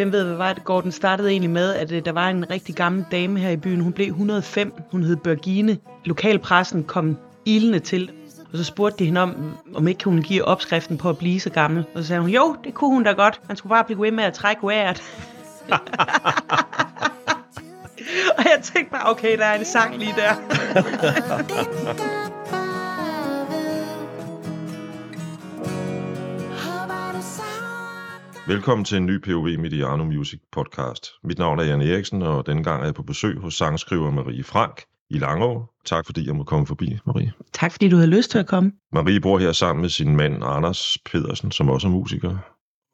Hvem ved, hvad var det går? Den startede egentlig med, at øh, der var en rigtig gammel dame her i byen. Hun blev 105. Hun hed Børgine. Lokalpressen kom ilende til. Og så spurgte de hende om, om ikke hun give opskriften på at blive så gammel. Og så sagde hun, jo, det kunne hun da godt. Man skulle bare blive ved med at trække vejret. og jeg tænkte bare, okay, der er en sang lige der. Velkommen til en ny POV Mediano Music podcast. Mit navn er Jan Eriksen, og denne gang er jeg på besøg hos sangskriver Marie Frank i Langå. Tak fordi jeg må komme forbi, Marie. tak fordi du havde lyst til at komme. Marie bor her sammen med sin mand Anders Pedersen, som også er musiker,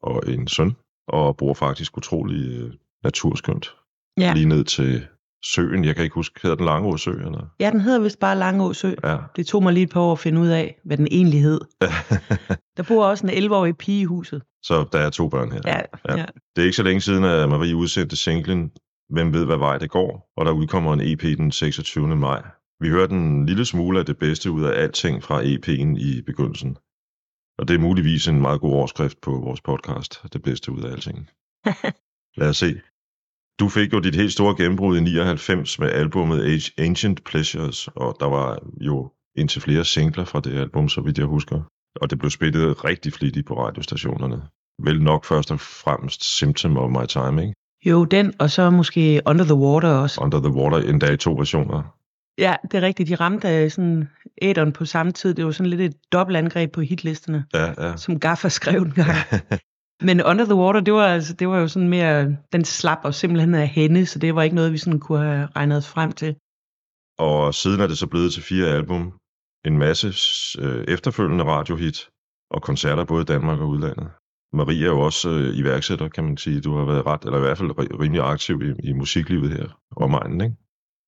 og en søn, og bor faktisk utrolig øh, naturskønt. Ja. Lige ned til søen. Jeg kan ikke huske, hedder den Langå Sø? Eller? ja, den hedder vist bare Langå Sø. Ja. Det tog mig lige et par år at finde ud af, hvad den egentlig hed. Der bor også en 11-årig pige i huset. Så der er to børn her. Ja, Ja. ja. Det er ikke så længe siden, at Marie udsendte singlen Hvem ved, hvad vej det går, og der udkommer en EP den 26. maj. Vi hørte en lille smule af det bedste ud af alting fra EP'en i begyndelsen. Og det er muligvis en meget god overskrift på vores podcast, det bedste ud af alting. Lad os se. Du fik jo dit helt store gennembrud i 99 med albumet Ancient Pleasures, og der var jo indtil flere singler fra det album, så vidt jeg husker. Og det blev spillet rigtig flittigt på radiostationerne. Vel nok først og fremmest Symptom of My Time, ikke? Jo, den, og så måske Under the Water også. Under the Water, endda i to versioner. Ja, det er rigtigt. De ramte øh, sådan æderen på samme tid. Det var sådan lidt et dobbeltangreb på hitlisterne, Ja, ja. som Gaffer skrev en gang. Men Under the Water, det var, altså, det var jo sådan mere, den slap og simpelthen af hende, så det var ikke noget, vi sådan kunne have regnet os frem til. og siden er det så blevet til fire album, en masse øh, efterfølgende radiohit og koncerter både i Danmark og udlandet. Marie er jo også øh, iværksætter, kan man sige. Du har været ret, eller i hvert fald ri- rimelig aktiv i, i musiklivet her omegnen, ikke?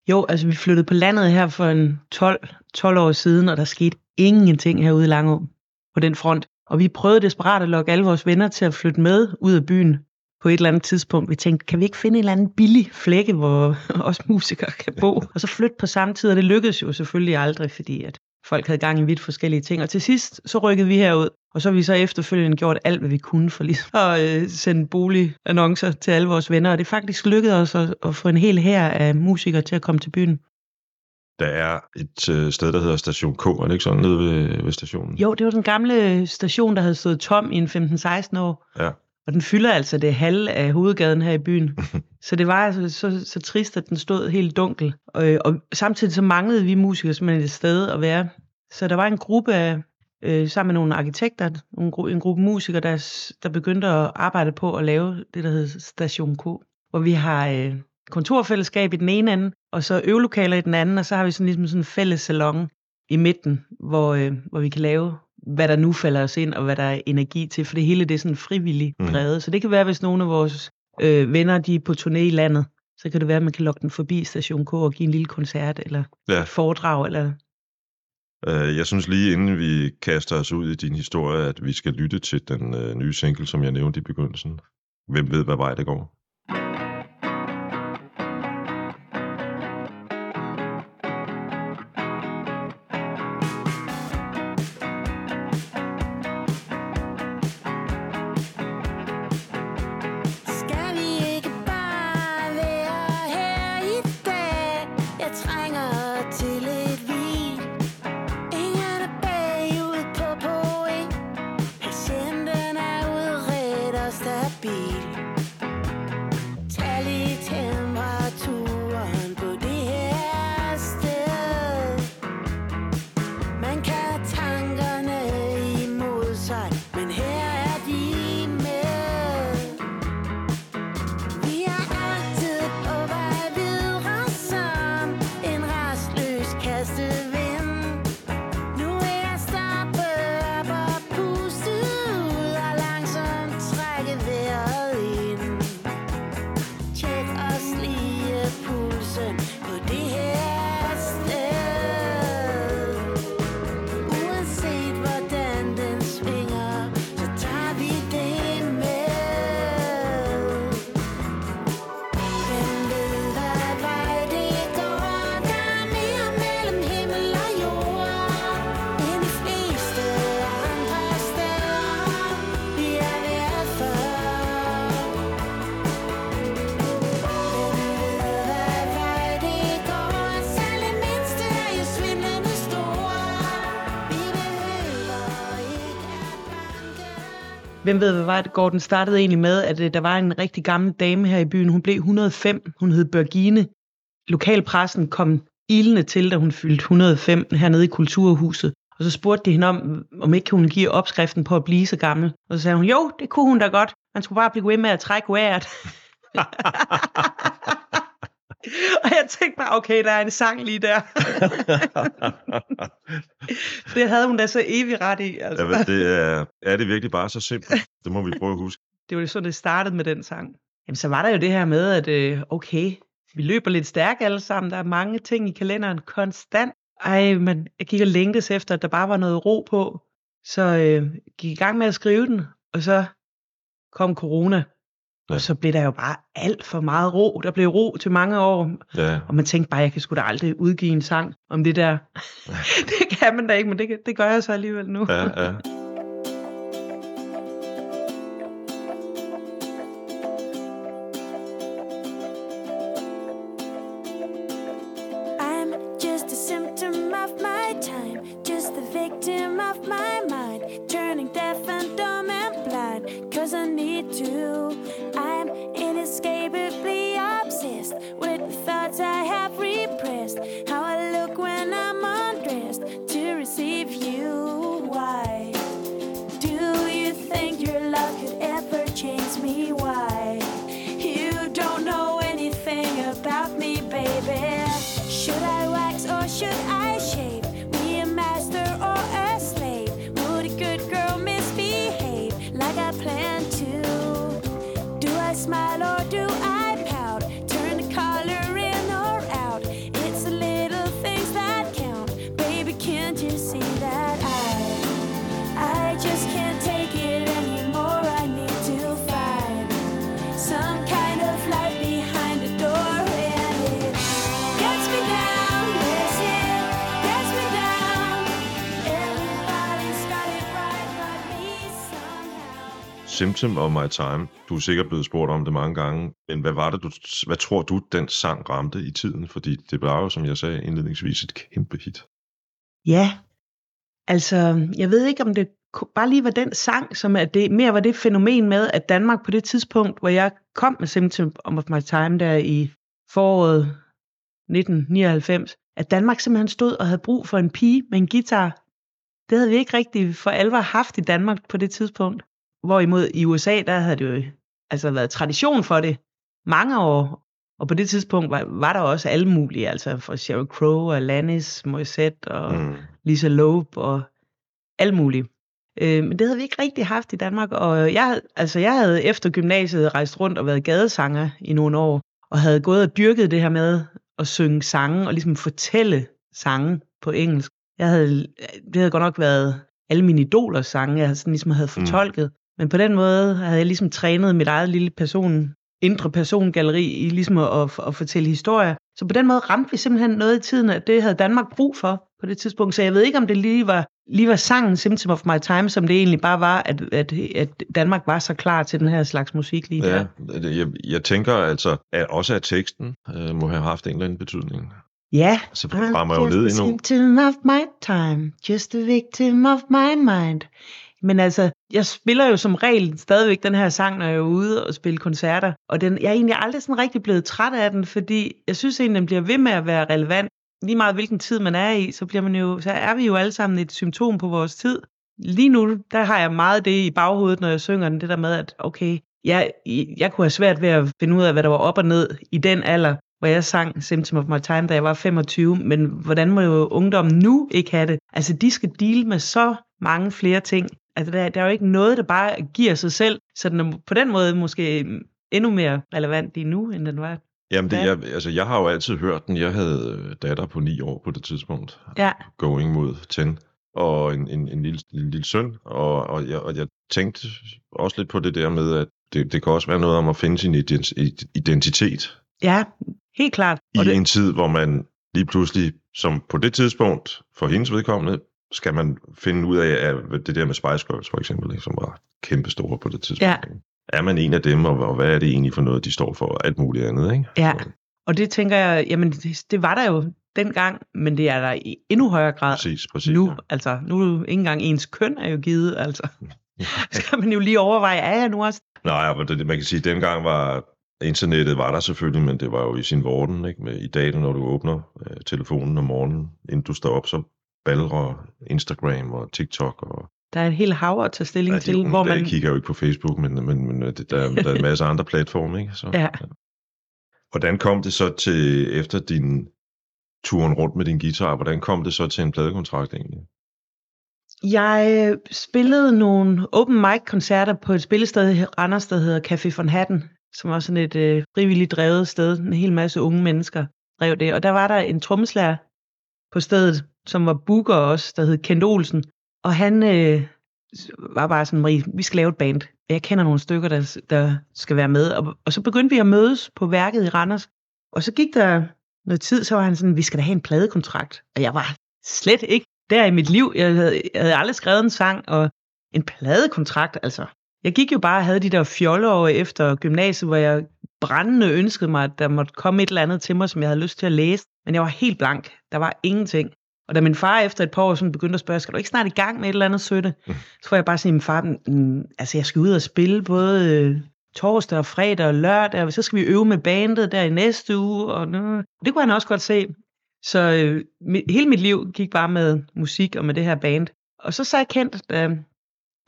Jo, altså vi flyttede på landet her for en 12, 12 år siden, og der skete ingenting herude i Langå på den front. Og vi prøvede desperat at lokke alle vores venner til at flytte med ud af byen på et eller andet tidspunkt. Vi tænkte, kan vi ikke finde en eller anden billig flække, hvor os musikere kan bo? Og så flytte på samme tid, og det lykkedes jo selvfølgelig aldrig, fordi at folk havde gang i vidt forskellige ting. Og til sidst, så rykkede vi herud, og så har vi så efterfølgende gjort alt, hvad vi kunne for ligesom at øh, sende boligannoncer til alle vores venner. Og det faktisk lykkedes os at, at få en hel her af musikere til at komme til byen. Der er et øh, sted, der hedder Station K, er det ikke sådan nede ved, ved stationen? Jo, det var den gamle station, der havde stået tom i en 15-16 år. Ja. Og den fylder altså det halve af hovedgaden her i byen. så det var altså så, så trist, at den stod helt dunkel. Og, og samtidig så manglede vi musikere simpelthen et sted at være. Så der var en gruppe af, øh, sammen med nogle arkitekter, en, gru, en gruppe musikere, der, der begyndte at arbejde på at lave det, der hed Station K. Hvor vi har øh, kontorfællesskab i den ene ende, og så øvelokaler i den anden, og så har vi sådan ligesom sådan en fælles salon i midten, hvor, øh, hvor vi kan lave, hvad der nu falder os ind, og hvad der er energi til, for det hele det er sådan frivilligt Mm. drevet. Så det kan være, hvis nogle af vores øh, venner de er på turné i landet, så kan det være, at man kan lokke den forbi Station K og give en lille koncert, eller Ja. et foredrag, eller Øh, jeg synes lige inden vi kaster os ud i din historie, at vi skal lytte til den øh, nye single, som jeg nævnte i begyndelsen. Hvem ved, hvad vej det går? Hvem ved, hvad var det går? Den startede egentlig med, at øh, der var en rigtig gammel dame her i byen. Hun blev 105. Hun hed Børgine. Lokalpressen kom ilende til, da hun fyldte 105 hernede i Kulturhuset. Og så spurgte de hende om, om ikke hun give opskriften på at blive så gammel. Og så sagde hun, jo, det kunne hun da godt. Man skulle bare blive ved med at trække vejret. og jeg tænkte bare, okay, der er en sang lige der. det havde hun da så evig ret i. Altså. Ja, det er, er det virkelig bare så simpelt? Det må vi prøve at huske. Det var sådan, det startede med den sang. Jamen, så var der jo det her med, at øh, okay, vi løber lidt stærkt alle sammen. Der er mange ting i kalenderen konstant. Ej, men jeg gik og længtes efter, at der bare var noget ro på. Så øh, gik i gang med at skrive den, og så kom corona. Ja. Ja. Og så blev der jo bare alt for meget ro. Der blev ro til mange år. Ja, Og man tænkte bare, jeg kan sgu da aldrig udgive en sang om det der. det kan man da ikke, men det, det gør jeg så alligevel nu. ja, ja. Somehow. Symptom of my time. Du er sikkert blevet spurgt om det mange gange, men hvad var det, du, hvad tror du, den sang ramte i tiden? Fordi det var jo, som jeg sagde indledningsvis, et kæmpe hit. Ja, altså, jeg ved ikke, om det bare lige var den sang, som er det, mere var det fænomen med, at Danmark på det tidspunkt, hvor jeg kom med Symptom of My Time der i foråret 1999, at Danmark simpelthen stod og havde brug for en pige med en guitar. Det havde vi ikke rigtig for alvor haft i Danmark på det tidspunkt. Hvorimod i USA, der havde det jo altså været tradition for det mange år. Og på det tidspunkt var, var der også alle mulige, altså for Sheryl Crow og Alanis Morissette og mm. Mm. Lisa Loeb og alt muligt. Øh, men det havde vi ikke rigtig haft i Danmark, og jeg, altså jeg havde efter gymnasiet rejst rundt og været gadesanger i nogle år, og havde gået og dyrket det her med at synge sange og ligesom fortælle sange på engelsk. Jeg havde, det havde godt nok været alle mine idolers sange, jeg sådan ligesom havde fortolket, mm. Men på den måde havde jeg ligesom trænet mit eget lille person, indre persongalleri i ligesom at, at, at fortælle historier. Så på den måde ramte vi simpelthen noget i tiden, at det havde Danmark brug for på det tidspunkt. Så jeg ved ikke, om det lige var, lige var sangen Symptom of My Time, som det egentlig bare var, at, at, at Danmark var så klar til den her slags musik lige der. Ja, det- jeg, jeg tænker altså, at også at teksten øh, må have haft en eller anden betydning. Ja. Så rammer jeg jo ned endnu. symptom of my time, just a victim of my mind. Men altså, jeg spiller jo som regel stadigvæk den her sang, når jeg er ude og spille koncerter. Og den, jeg er egentlig aldrig sådan rigtig blevet træt af den, fordi jeg synes egentlig, den bliver ved med at være relevant. Lige meget hvilken tid man er i, så, bliver man jo, så er vi jo alle sammen et symptom på vores tid. Lige nu, der har jeg meget det i baghovedet, når jeg synger den, det der med, at okay, jeg, jeg kunne have svært ved at finde ud af, hvad der var op og ned i den alder, hvor jeg sang Symptom of My Time, da jeg var 25, men hvordan må jo ungdommen nu ikke have det? Altså, de skal deal med så mange flere ting. Altså, der, der er jo ikke noget, der bare giver sig selv, så den er på den måde måske endnu mere relevant lige nu, end den var. Jamen, det, jeg, altså, jeg har jo altid hørt den. Jeg havde øh, datter på 9 år på det tidspunkt. Ja, going mod 10, og en, en, en, lille, en lille søn, og, og, jeg, og jeg tænkte også lidt på det der med, at det, det kan også være noget om at finde sin ident- identitet ja helt klart. i Og det, en tid, hvor man lige pludselig, som på det tidspunkt, for hendes vedkommende, skal man finde ud af, at det der med Spice Girls for eksempel, ikke, som var kæmpe store på det tidspunkt. Ja. Er man en af dem, og, og hvad er det egentlig for noget, de står for, og alt muligt andet, ikke? Ja. Så, og det tænker jeg, jamen det, det var der jo dengang, men det er der i endnu højere grad præcis, præcis. nu. ja. Altså, nu er jo ikke engang ens køn er jo givet, altså. så kan man jo lige overveje, er jeg nu også? Nej, men det, man kan sige, at dengang var internettet var der selvfølgelig, men det var jo i sin vorden. Ikke? Med, I dag, når du åbner øh, telefonen om morgenen, inden du står op, så balrer Instagram og TikTok og Der er et helt hav at tage stilling Ja, til, de, hvor man... man... kigger jo ikke på Facebook, men, men, men øh, der, der er en masse andre platforme, ikke? Så, Ja. Hvordan kom det så til, efter din turen rundt med din guitar, hvordan kom det så til en pladekontrakt egentlig? Jeg øh, spillede nogle open mic koncerter på et spillested i Randers, der hedder Café von Hatten, som var sådan et øh, frivilligt drevet sted. En hel masse unge mennesker drev det. Og der var der en trommeslager på stedet, som var booker også, der hed Kent Olsen. Og han øh, var bare sådan, Marie, vi skal lave et band. Jeg kender nogle stykker, der, der skal være med. Og, og så begyndte vi at mødes på værket i Randers. Og så gik der noget tid, så var han sådan, vi skal da have en pladekontrakt. Og jeg var slet ikke der i mit liv. Jeg havde, jeg havde aldrig skrevet en sang, og en pladekontrakt, altså. Jeg gik jo bare og havde de der fjolleår efter gymnasiet, hvor jeg brændende ønskede mig, at der måtte komme et eller andet til mig, som jeg havde lyst til at læse. Men jeg var helt blank. Der var ingenting. Og da min far efter et par år sådan begyndte at spørge, skal du ikke snart i gang med et eller andet søtte? Mm. Så var jeg bare sådan, min far, "Mm, altså jeg skal ud og spille både øh, torsdag og fredag og lørdag, og så skal vi øve med bandet der i næste uge. Og nu. Det kunne han også godt se. Så øh, mi- hele mit liv gik bare med musik og med det her band. Og så sagde Kent, da,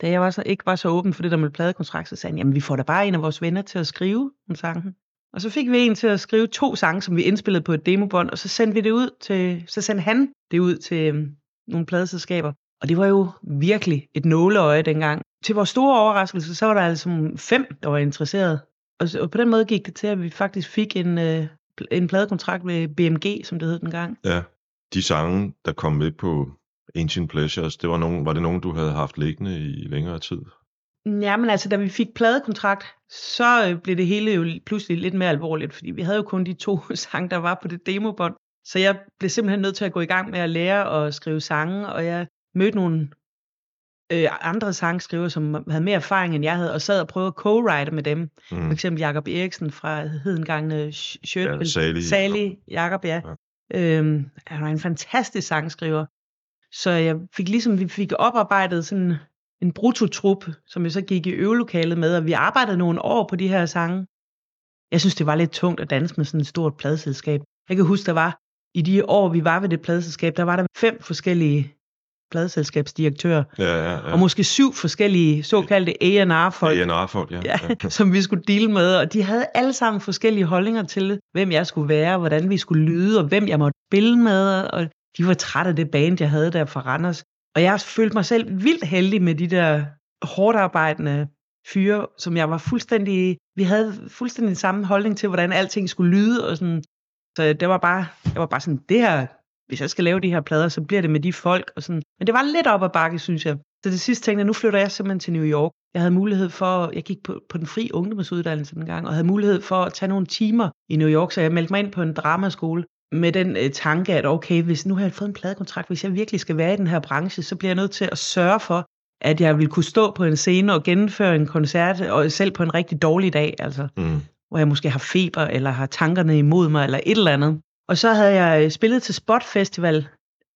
da jeg var så, ikke var så åben for det der med pladekontrakt, så sagde han, jamen vi får da bare en af vores venner til at skrive en sang. Og så fik vi en til at skrive to sange, som vi indspillede på et demobånd, og så sendte vi det ud til, så sendte han det ud til øhm, nogle pladeselskaber. Og det var jo virkelig et nåleøje dengang. Til vores store overraskelse, så var der altså fem, der var interesseret. Og, så, og på den måde gik det til, at vi faktisk fik en, øh, en pladekontrakt med BMG, som det hed dengang. Ja. De sange, der kom med på Ancient Pleasures, det var, nogen, var det nogen, du havde haft liggende i længere tid? Jamen altså, da vi fik pladekontrakt, så øh, blev det hele jo pludselig lidt mere alvorligt, fordi vi havde jo kun de to sange, der var på det demobånd. Så jeg blev simpelthen nødt til at gå i gang med at lære at skrive sange, og jeg mødte nogle øh, andre sangskriver, som havde mere erfaring end jeg havde, og sad og prøvede at co-write med dem. Mm. For eksempel Jakob Eriksen fra Hedengangne Sjøtbil. Ja, Sali. Sali Jakob, ja. Ja. Øhm, han var en fantastisk sangskriver. Så jeg fik ligesom, vi fik oparbejdet sådan en brutotrup, som jeg så gik i øvelokalet med, og vi arbejdede nogle år på de her sange. Jeg synes, det var lidt tungt at danse med sådan et stort pladeselskab. Jeg kan huske, der var, i de år, vi var ved det pladeselskab, der var der fem forskellige pladeselskabsdirektører, Ja, ja, ja. og måske syv forskellige såkaldte A&R-folk, A&R-folk, ja. ja, som vi skulle deale med, og de havde alle sammen forskellige holdninger til, hvem jeg skulle være, hvordan vi skulle lyde, og hvem jeg måtte spille med, og de var trætte af det band, jeg havde der fra Randers. Og jeg følte mig selv vildt heldig med de der hårdt arbejdende fyre, som jeg var fuldstændig, vi havde fuldstændig samme holdning til, hvordan alting skulle lyde, og sådan, så det var bare, jeg var bare sådan, det her, hvis jeg skal lave de her plader, så bliver det med de folk, og sådan. Men det var lidt op ad bakke, synes jeg. Så det sidste tænkte jeg, nu flytter jeg simpelthen til New York. Jeg havde mulighed for, jeg gik på, på den fri ungdomsuddannelse den gang, og havde mulighed for at tage nogle timer i New York, så jeg meldte mig ind på en dramaskole med den øh, tanke, at okay, hvis nu har jeg fået en pladekontrakt, hvis jeg virkelig skal være i den her branche, så bliver jeg nødt til at sørge for, at jeg vil kunne stå på en scene og gennemføre en koncert, og selv på en rigtig dårlig dag, altså, Mm. hvor jeg måske har feber, eller har tankerne imod mig, eller et eller andet. Og så havde jeg øh, spillet til Spot Festival,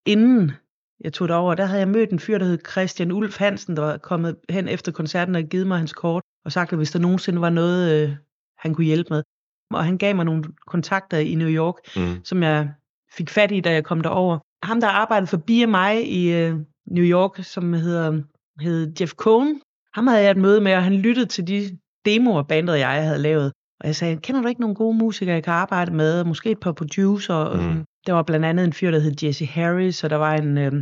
inden jeg tog det over. Der havde jeg mødt en fyr, der hed Christian Ulf Hansen, der var kommet hen efter koncerten og givet mig hans kort, og sagt, at hvis der nogensinde var noget, øh, han kunne hjælpe med. Og han gav mig nogle kontakter i New York, Mm. som jeg fik fat i, da jeg kom derover. Ham, der arbejdede for BMI i øh, New York, som hedder, hed Jeff Cohn, ham havde jeg et møde med, og han lyttede til de demoer, bandet og jeg havde lavet. Og jeg sagde, kender du ikke nogle gode musikere, jeg kan arbejde med? Måske et par producer. Mm. Der var blandt andet en fyr, der hed Jesse Harris, og der var en, øh,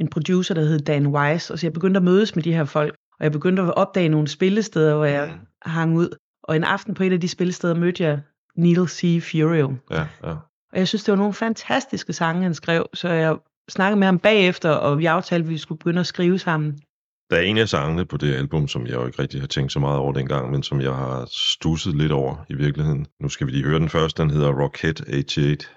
en producer, der hed Dan Wise. Og så jeg begyndte at mødes med de her folk, og jeg begyndte at opdage nogle spillesteder, hvor jeg hang ud. Og en aften på et af de spillesteder mødte jeg Neil C. Furio. Ja, ja. Og jeg synes, det var nogle fantastiske sange, han skrev, så jeg snakkede med ham bagefter, og vi aftalte, at vi skulle begynde at skrive sammen. Der er en af sangene på det album, som jeg jo ikke rigtig har tænkt så meget over dengang, men som jeg har stusset lidt over i virkeligheden. Nu skal vi lige høre den første, den hedder Rocket 88.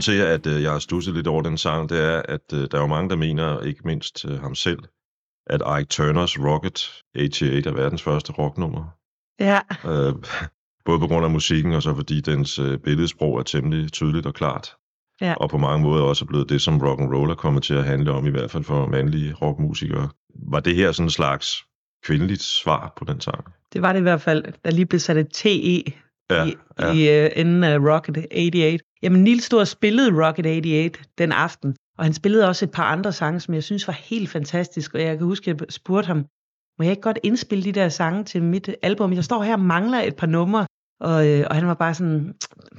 Grunden til, at øh, jeg har stusset lidt over den sang, det er, at øh, der er jo mange, der mener, ikke mindst øh, ham selv, at Ike Turners Rocket 88 er verdens første rocknummer. Ja, Øh, både på grund af musikken, og så fordi dens øh, billedsprog er temmelig tydeligt og klart. Ja. Og på mange måder også er blevet det, som rock and roll er kommet til at handle om, i hvert fald for mandlige rockmusikere. Var det her sådan en slags kvindeligt svar på den sang? det var det i hvert fald. Der lige blev sat et TE Ja, i, ja. i uh, enden af Rocket 88. Jamen, Nils Stor spillede Rocket 88 den aften, og han spillede også et par andre sange, som jeg synes var helt fantastisk, og jeg kan huske, at jeg spurgte ham, må jeg ikke godt indspille de der sange til mit album? Jeg står her og mangler et par numre, og, øh, og han var bare sådan,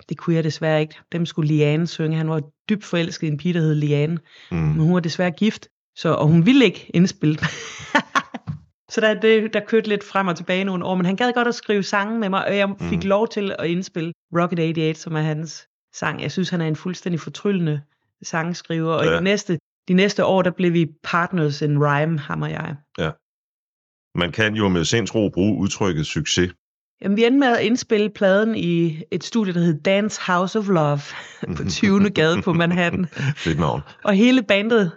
det kunne jeg desværre ikke. Dem skulle Liane synge. Han var dybt forelsket i en pige, der hed Liane, Mm. men hun var desværre gift, så, og hun ville ikke indspille. Så der, det, der kørte lidt frem og tilbage nogle år, men han gad godt at skrive sange med mig, og jeg fik Mhm. lov til at indspille Rocket 88, som er hans sang. Jeg synes, han er en fuldstændig fortryllende sangskriver, og Ja. ja. de, næste, de næste år, der blev vi partners in rhyme, ham og jeg. Man kan jo med sindsro bruge udtrykket succes. Jamen, vi endte med at indspille pladen i et studie, der hed Dance House of Love på 20. gade på Manhattan. Fedt navn. Og hele bandet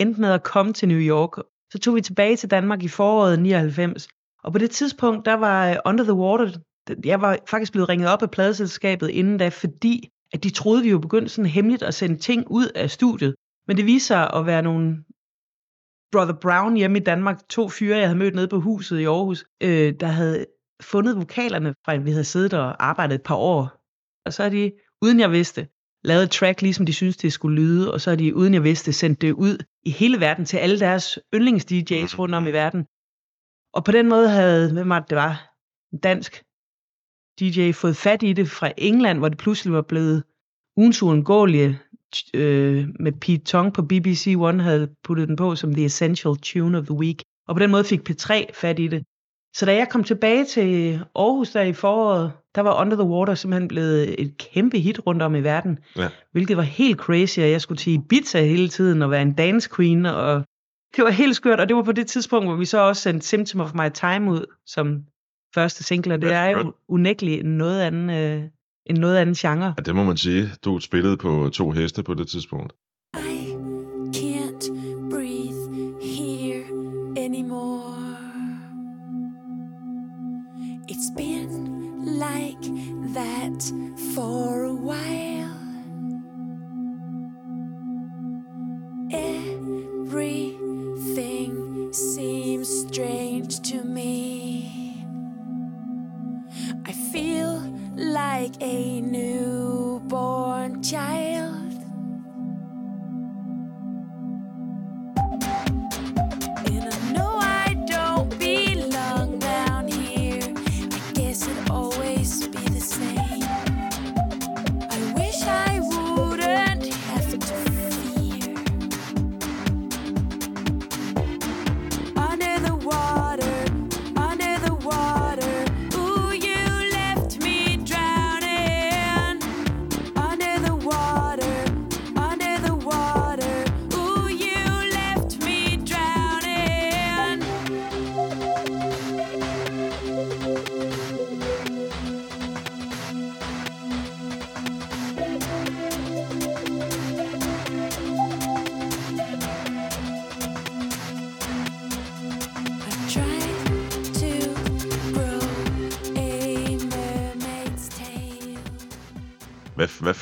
endte med at komme til New York. Så tog vi tilbage til Danmark i foråret 99. Og på det tidspunkt, der var øh, Under the Water, jeg var faktisk blevet ringet op af pladeselskabet inden da, fordi at de troede, vi jo begyndte sådan hemmeligt at sende ting ud af studiet. Men det viste sig at være nogle Brother Brown hjemme i Danmark, to fyre, jeg havde mødt nede på huset i Aarhus, øh, der havde fundet vokalerne fra, vi havde siddet og arbejdet et par år. Og så er de, uden jeg vidste, lavet et track, ligesom de synes det skulle lyde, og så har de, uden jeg vidste, sendt det ud i hele verden til alle deres yndlings-DJ's rundt om i verden. Og på den måde havde, hvem var det, det var, en dansk DJ fået fat i det fra England, hvor det pludselig var blevet ugens uundgåelige, øh, med Pete Tong på BBC One havde puttet den på som The Essential Tune of the Week. Og på den måde fik P3 fat i det. Så da jeg kom tilbage til Aarhus der i foråret, der var Under the Water simpelthen blevet et kæmpe hit rundt om i verden. Ja. Hvilket var helt crazy, at jeg skulle til Ibiza hele tiden og være en dance queen. Og det var helt skørt, og det var på det tidspunkt, hvor vi så også sendte Symptom of My Time ud som første single, og det Ja, er jo unægteligt en noget anden, øh, en noget anden genre. Ja, det må man sige. Du spillede på to heste på det tidspunkt. For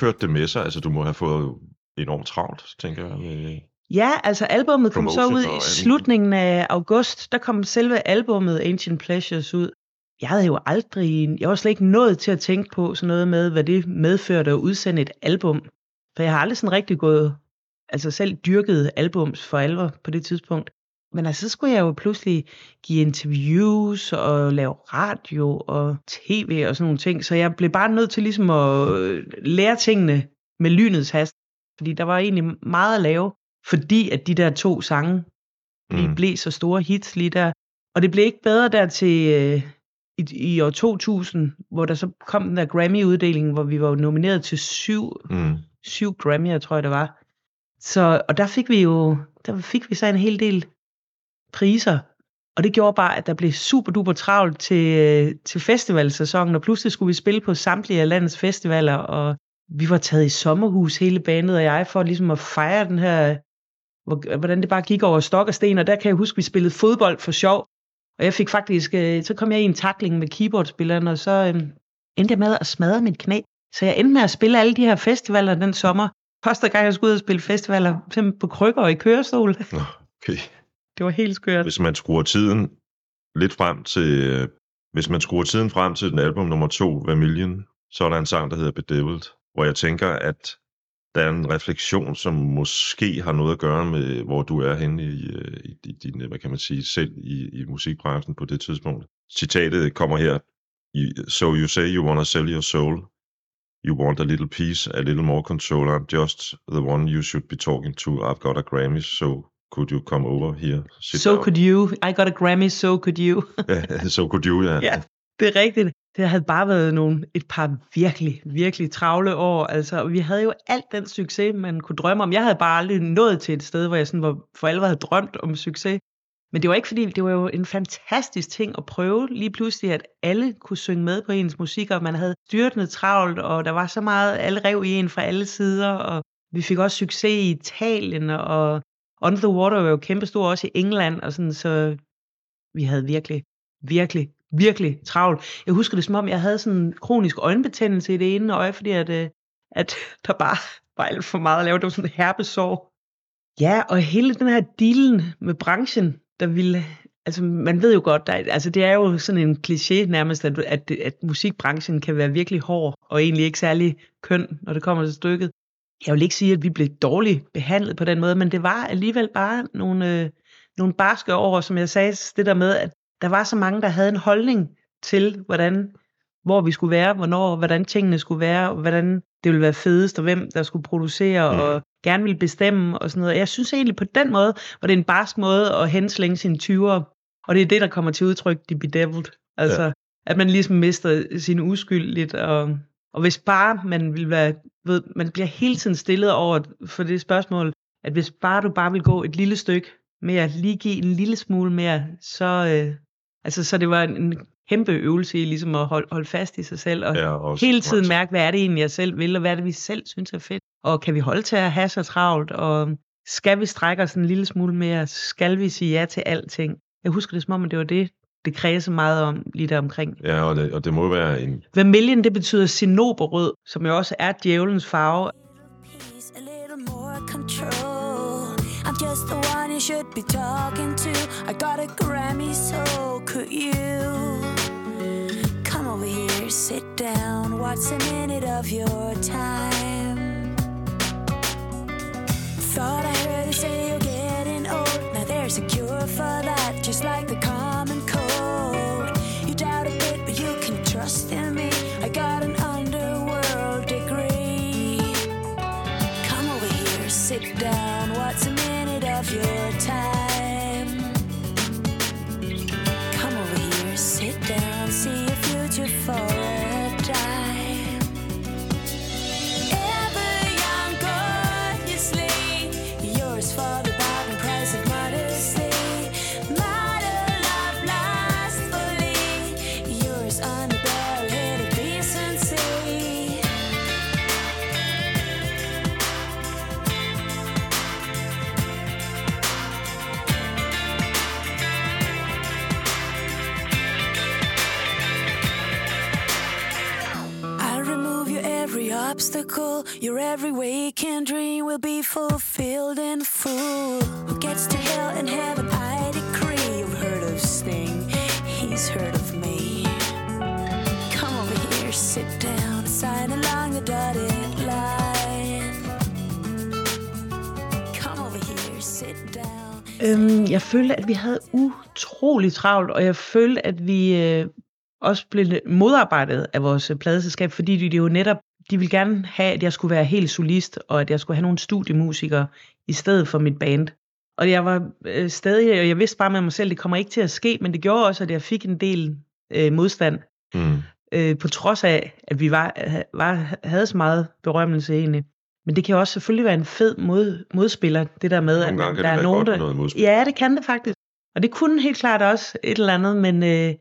førte det med sig? Altså, du må have fået enormt travlt, tænker jeg. Med, Ja, altså albummet kom så ud i slutningen af august. Der kom selve albummet Ancient Pleasures ud. Jeg havde jo aldrig, jeg var slet ikke nået til at tænke på sådan noget med, hvad det medførte at udsende et album. For jeg har aldrig sådan rigtig gået, altså selv dyrket albums for alvor på det tidspunkt. Men altså, så skulle jeg jo pludselig give interviews og lave radio og tv og sådan nogle ting. Så jeg blev bare nødt til ligesom at øh, lære tingene med lynets hast. Fordi der var egentlig meget at lave, fordi at de der to sange lige Mm. blev så store hits lige der. Og det blev ikke bedre der til øh, i, i år 2000, hvor der så kom den der Grammy-uddeling, hvor vi var nomineret til syv, mm, syv Grammy'er, tror jeg det var. Så, og der fik vi jo, der fik vi så en hel del priser. Og det gjorde bare, at der blev super duper travlt til, øh, til festivalsæsonen, og pludselig skulle vi spille på samtlige af landets festivaler, og vi var taget i sommerhus, hele bandet og jeg, for ligesom at fejre den her, hvordan det bare gik over stok og sten, og der kan jeg huske, at vi spillede fodbold for sjov, og jeg fik faktisk, øh, så kom jeg i en takling med keyboardspilleren, og så øhm, endte jeg med at smadre mit knæ. Så jeg endte med at spille alle de her festivaler den sommer. Første gang, jeg skulle ud og spille festivaler, simpelthen på krykker og i kørestol. Nå, okay. Det var helt skørt. Hvis man skruer tiden lidt frem til... Øh, hvis man skruer tiden frem til den album nummer to, Vermilion, så er der en sang, der hedder Bedevilled, hvor jeg tænker, at der er en refleksion, som måske har noget at gøre med, hvor du er henne i, øh, i, i din, øh, hvad kan man sige, selv i, i musikbranchen på det tidspunkt. Citatet kommer her. I- So you say you want to sell your soul. You want a little peace, a little more control. I'm just the one you should be talking to. I've got a Grammy, so could you come over here? Sit So down. could you. I got a Grammy, so could you. Ja, so could you, ja. Ja, det er rigtigt. Det havde bare været nogle, et par virkelig, virkelig travle år. Altså, vi havde jo alt den succes, man kunne drømme om. Jeg havde bare aldrig nået til et sted, hvor jeg sådan var, for alvor havde drømt om succes. Men det var ikke fordi, det var jo en fantastisk ting at prøve lige pludselig, at alle kunne synge med på ens musik, og man havde styrtende travlt, og der var så meget, alle rev i en fra alle sider, og vi fik også succes i Italien, og On The Water var jo kæmpestor også i England, og sådan, så vi havde virkelig, virkelig, virkelig travlt. Jeg husker det som om, jeg havde sådan en kronisk øjenbetændelse i det ene øje, fordi at, øh, at der bare var alt for meget at lave. Det var sådan et herpesår. Ja, og hele den her dealen med branchen, der ville... Altså, man ved jo godt, der, altså det er jo sådan en kliché nærmest, at, at, at musikbranchen kan være virkelig hård, og egentlig ikke særlig køn, når det kommer til stykket. Jeg vil ikke sige, at vi blev dårligt behandlet på den måde, men det var alligevel bare nogle, øh, nogle barske år, som jeg sagde, det der med, at der var så mange, der havde en holdning til, hvordan, hvor vi skulle være, hvornår, hvordan tingene skulle være, og hvordan det ville være fedest, og hvem der skulle producere, Mm. og gerne ville bestemme, og sådan noget. Jeg synes egentlig på den måde, var det en barsk måde at henslænge sine 20'ere, og det er det, der kommer til udtryk, de bedevilled. Altså, ja. at man ligesom mister sin uskyld lidt, og, og hvis bare man vil være, ved, man bliver hele tiden stillet over for det spørgsmål, at hvis bare du bare vil gå et lille stykke mere, lige give en lille smule mere, så, øh, altså, så det var en, en kæmpe øvelse i ligesom at holde, holde fast i sig selv, og Ja, også, hele tiden mærke, hvad er det egentlig, jeg selv vil, og hvad er det, vi selv synes er fedt. Og kan vi holde til at have så travlt, og skal vi strække os en lille smule mere, skal vi sige ja til alting. Jeg husker det som om, at det var det, det kredse meget om lige der omkring. Ja, og det, og det må være en... Vermilion, det betyder sinoberrød, som jo også er djævelens farve. I'm just the one you should be talking to. I got a Grammy, so could you come over here, sit down? What's a minute of your time? Thought I heard you say you're getting old. Now there's a cure for that, just like the common obstacle. Your every waking dream will be fulfilled in full. Who gets to hell and heaven? I decree. You've heard of Sting, he's heard of me. Come over here, sit down, sign along the dotted line. Come over here, sit down. Øhm, jeg følte, at vi havde utrolig travlt, og jeg følte, at vi øh, også blev modarbejdet af vores pladeselskab, fordi de jo netop, de ville gerne have, at jeg skulle være helt solist, og at jeg skulle have nogle studiemusikere i stedet for mit band. Og jeg var øh, stadig, og jeg vidste bare med mig selv, det kommer ikke til at ske, men det gjorde også, at jeg fik en del øh, modstand, Mm. øh, på trods af, at vi var, var, havde så meget berømmelse egentlig. Men det kan også selvfølgelig være en fed mod, modspiller, det der med, Nogle at der er nogen, der... med noget modspil. Ja, det kan det faktisk. Og det kunne helt klart også et eller andet, men øh,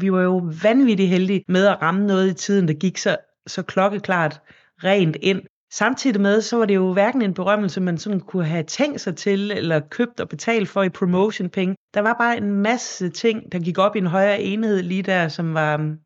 vi var jo vanvittigt heldige med at ramme noget i tiden, der gik så, så klokkeklart rent ind. Samtidig med, så var det jo hverken en berømmelse, man sådan kunne have tænkt sig til, eller købt og betalt for i promotion penge. Der var bare en masse ting, der gik op i en højere enhed lige der, som var,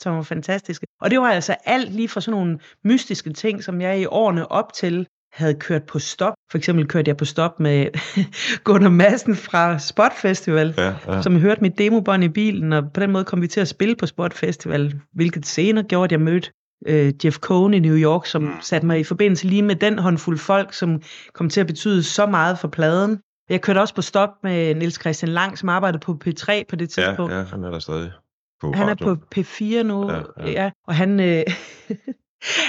som var fantastiske. Og det var altså alt lige fra sådan nogle mystiske ting, som jeg i årene op til havde kørt på stop. For eksempel kørte jeg på stop med Gunnar Madsen fra Spot Festival, Ja, ja. som hørte mit demobånd i bilen, og på den måde kom vi til at spille på Spot Festival, hvilket senere gjorde, at jeg mødte øh, Jeff Cohn i New York, som Mm. satte mig i forbindelse lige med den håndfuld folk, som kom til at betyde så meget for pladen. Jeg kørte også på stop med Niels Christian Lang, som arbejdede på P3 på det tidspunkt. ja, ja, han er der stadig på Han er på P4 nu, ja. ja. ja. og han, øh,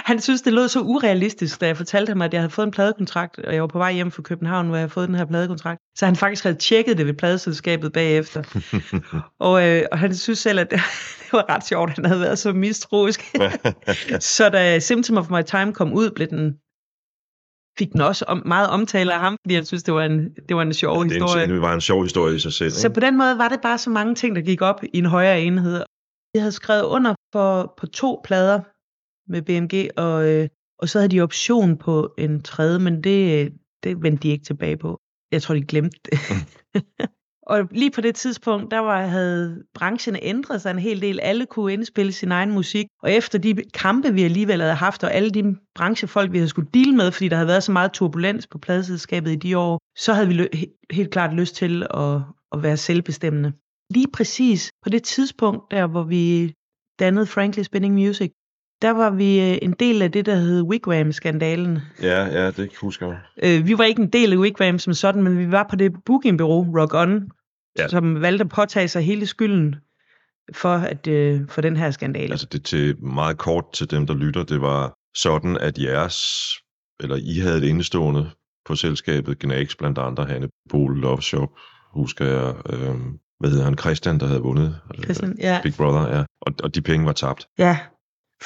han synes, det lød så urealistisk, da jeg fortalte ham, at jeg havde fået en pladekontrakt, og jeg var på vej hjem fra København, hvor jeg havde fået den her pladekontrakt. Så han faktisk havde tjekket det ved pladeselskabet bagefter. og, øh, og han synes selv, at det, det var ret sjovt, at han havde været så mistroisk. så da Symptom of My Time kom ud, blev den fik den også om, meget omtale af ham, fordi han synes, det var en, det var en sjov det, er historie. en, det var en sjov historie i sig selv. Så ikke? på den måde var det bare så mange ting, der gik op i en højere enhed. Jeg havde skrevet under for, på to plader med BMG, og, øh, og så havde de option på en tredje, men det, det vendte de ikke tilbage på. Jeg tror, de glemte det. og lige på det tidspunkt, der var, havde branchen ændret sig en hel del. Alle kunne indspille sin egen musik. Og efter de kampe, vi alligevel havde haft, og alle de branchefolk, vi havde skulle deal med, fordi der havde været så meget turbulens på pladeselskabet i de år, så havde vi helt klart lyst til at, at være selvbestemmende. Lige præcis på det tidspunkt, der hvor vi dannede Frankly Spinning Music, der var vi øh, en del af det, der hed Wigwam-skandalen. Ja, ja, det husker jeg. Øh, vi var ikke en del af Wigwam som sådan, men vi var på det bookingbureau, Rock On, Ja. som valgte at påtage sig hele skylden for, at, øh, for den her skandale. Altså det til meget kort til dem, der lytter, det var sådan, at jeres, eller I havde et indestående på selskabet Gnax, blandt andre Hanne Pol Love Shop, husker jeg, øh, hvad hedder han, Christian, der havde vundet øh, Christian, ja. Big Brother, ja. Og, og de penge var tabt. ja,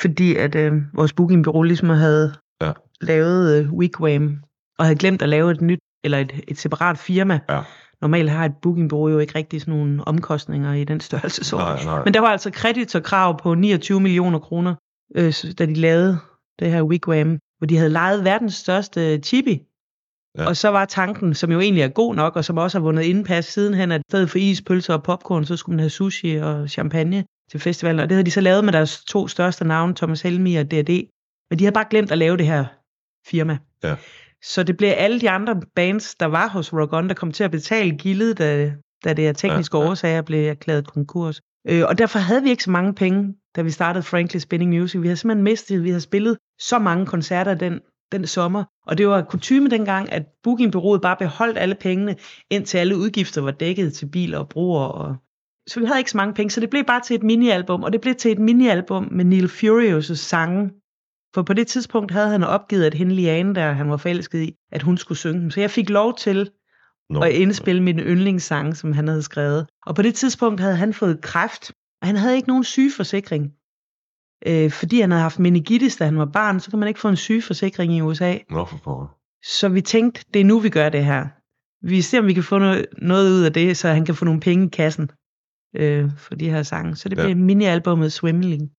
fordi at øh, vores bookingbureau ligesom havde Ja. lavet øh, Wigwam, og havde glemt at lave et nyt, eller et, et separat firma. Ja. Normalt har et bookingbureau jo ikke rigtig sådan nogle omkostninger i den størrelse. Nej, nej. Men der var altså kreditorkrav på 29 millioner kroner, øh, da de lavede det her Wigwam, hvor de havde lejet verdens største chibi. Ja. Ja. Og så var tanken, som jo egentlig er god nok, og som også har vundet indpas sidenhen, at i stedet for is, pølser og popcorn, så skulle man have sushi og champagne til festivalen. Og det havde de så lavet med deres to største navne, Thomas Helmi og D&D. Men de havde bare glemt at lave det her firma. Ja. Så det blev alle de andre bands, der var hos Rock On, der kom til at betale gildet, da, da det af tekniske Ja, ja, årsager blev erklæret konkurs. Øh, og derfor havde vi ikke så mange penge, da vi startede Frankly Spinning Music. Vi havde simpelthen mistet, vi havde spillet så mange koncerter den, den sommer. Og det var kutume dengang, at bookingbureauet bare beholdt alle pengene, indtil alle udgifter var dækket til biler og broer. Og... Så vi havde ikke så mange penge, så det blev bare til et minialbum, og det blev til et minialbum med Neil Furious' sange. For på det tidspunkt havde han opgivet, at hende Liane, der han var forelsket i, at hun skulle synge dem. Så jeg fik lov til Nå, og indspille min yndlingssang, som han havde skrevet. Og på det tidspunkt havde han fået kræft, og han havde ikke nogen sygeforsikring. Øh, fordi han havde haft meningitis, da han var barn, så kan man ikke få en sygeforsikring i USA. Nå for pokker. Så vi tænkte, det er nu, vi gør det her. Vi ser, om vi kan få noget, noget ud af det, så han kan få nogle penge i kassen øh, for de her sange. Så det Ja. blev mini-albummet Swimling.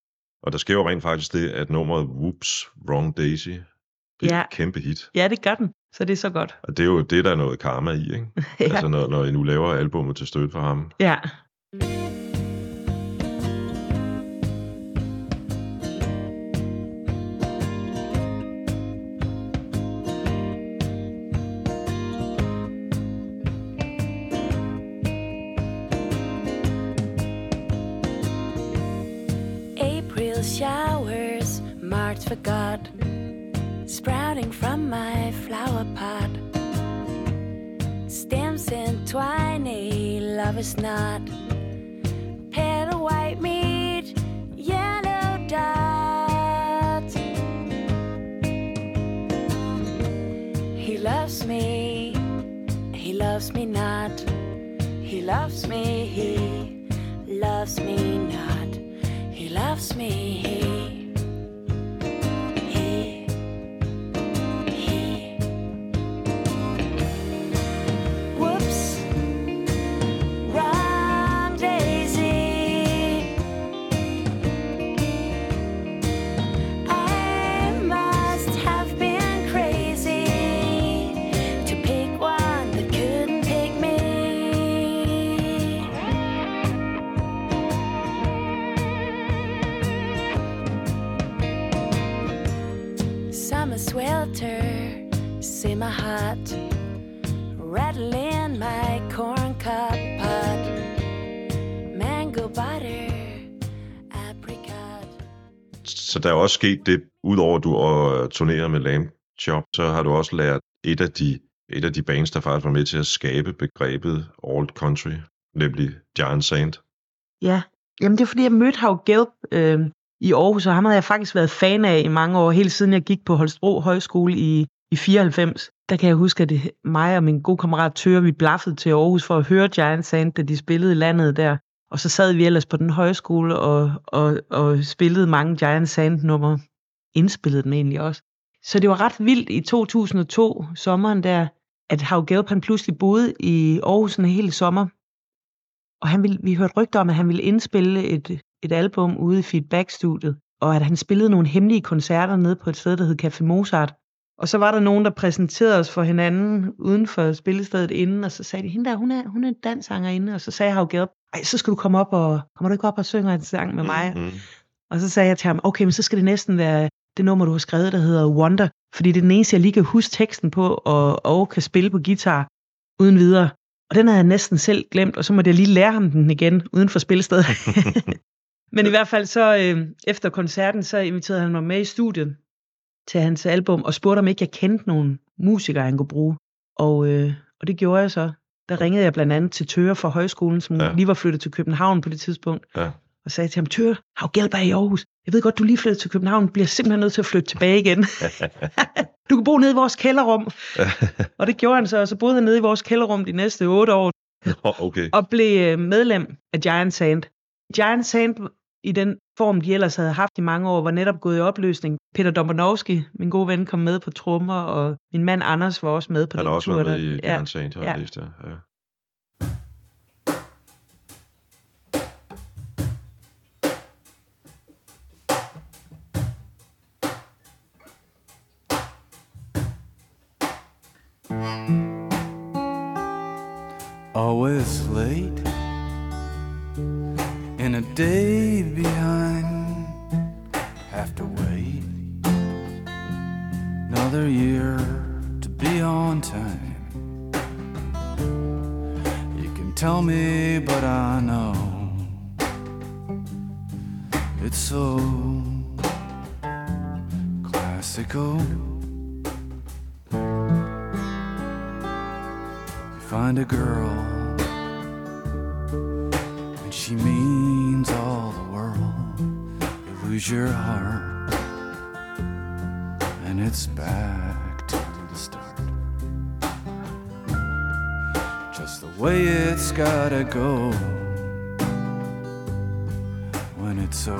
Og der sker jo rent faktisk det, at nummeret Whoops, Wrong Daisy, det er Ja. et kæmpe hit. Ja, det gør den. Så det er så godt. Og det er jo det, der er noget karma i, ikke? ja. Altså når, når I nu laver albummet til støtte for ham. ja. Is not. Petal white meat, yellow dots. He loves me, he loves me not. He loves me, he loves me not. He loves me. He. Swelter, simmer hot, rattle in my corn cob pot, mango butter, apricot. Så der er også sket det, udover at du øh, turnerer med Lamb Chop, så har du også lært et af de, et af de bands, der faktisk var med til at skabe begrebet Alt Country, nemlig Giant Sand. Ja, jamen det er fordi, jeg mødte Hav Gelb øh, i Aarhus, og ham havde jeg faktisk været fan af i mange år, helt siden jeg gik på Holstebro Højskole i, i 94. Der kan jeg huske, at det, mig og min gode kammerat Tøre, vi blaffede til Aarhus for at høre Giant Sand, da de spillede i landet der. Og så sad vi ellers på den højskole og, og, og spillede mange Giant Sand-numre. Indspillede dem egentlig også. Så det var ret vildt i 2002, sommeren der, at Hav Gelb, han pludselig boede i Aarhus en hel sommer. Og han ville, vi hørte rygter om, at han ville indspille et, et album ude i Feedback-studiet, og at han spillede nogle hemmelige koncerter nede på et sted, der hed Café Mozart. Og så var der nogen, der præsenterede os for hinanden uden for spillestedet inden, og så sagde de, hende der, hun er, hun er en danssangerinde, og så sagde Hav Gelb, ej, så skal du komme op og, kommer du ikke op og synge en sang med mig? Mm-hmm. Og så sagde jeg til ham, okay, men så skal det næsten være det nummer, du har skrevet, der hedder Wonder, fordi det er den eneste, jeg lige kan huske teksten på, og, og kan spille på guitar uden videre. Og den havde jeg næsten selv glemt, og så måtte jeg lige lære ham den igen, uden for spillestedet. Men i hvert fald så, øh, efter koncerten, så inviterede han mig med i studiet til hans album, og spurgte om ikke jeg kendte nogle musikere, han kunne bruge. Og, øh, og det gjorde jeg så. Der ringede jeg blandt andet til Tøre fra højskolen, som Ja. lige var flyttet til København på det tidspunkt, Ja. og sagde til ham, Tøre, har du gæld i Aarhus? Jeg ved godt, du lige flyttet til København, bliver simpelthen nødt til at flytte tilbage igen. du kan bo nede i vores kælderrum. og det gjorde han så, og så boede han nede i vores kælderrum de næste otte år, okay. og blev øh, medlem af Giant Sand. Giant Sand i den form, de ellers havde haft i mange år, var netop gået i opløsning. Peter Dombanowski, min gode ven, kom med på trommer, og min mand Anders var også med på Han den har også tur. været med der. i ja. Sand, har Ja. læst, ja. always late and a day behind. Have to wait another year to be on time. You can tell me but i know it's so classical. You find a girl, and she means lose your heart, and it's back to the start. Just the way it's gotta go when it's so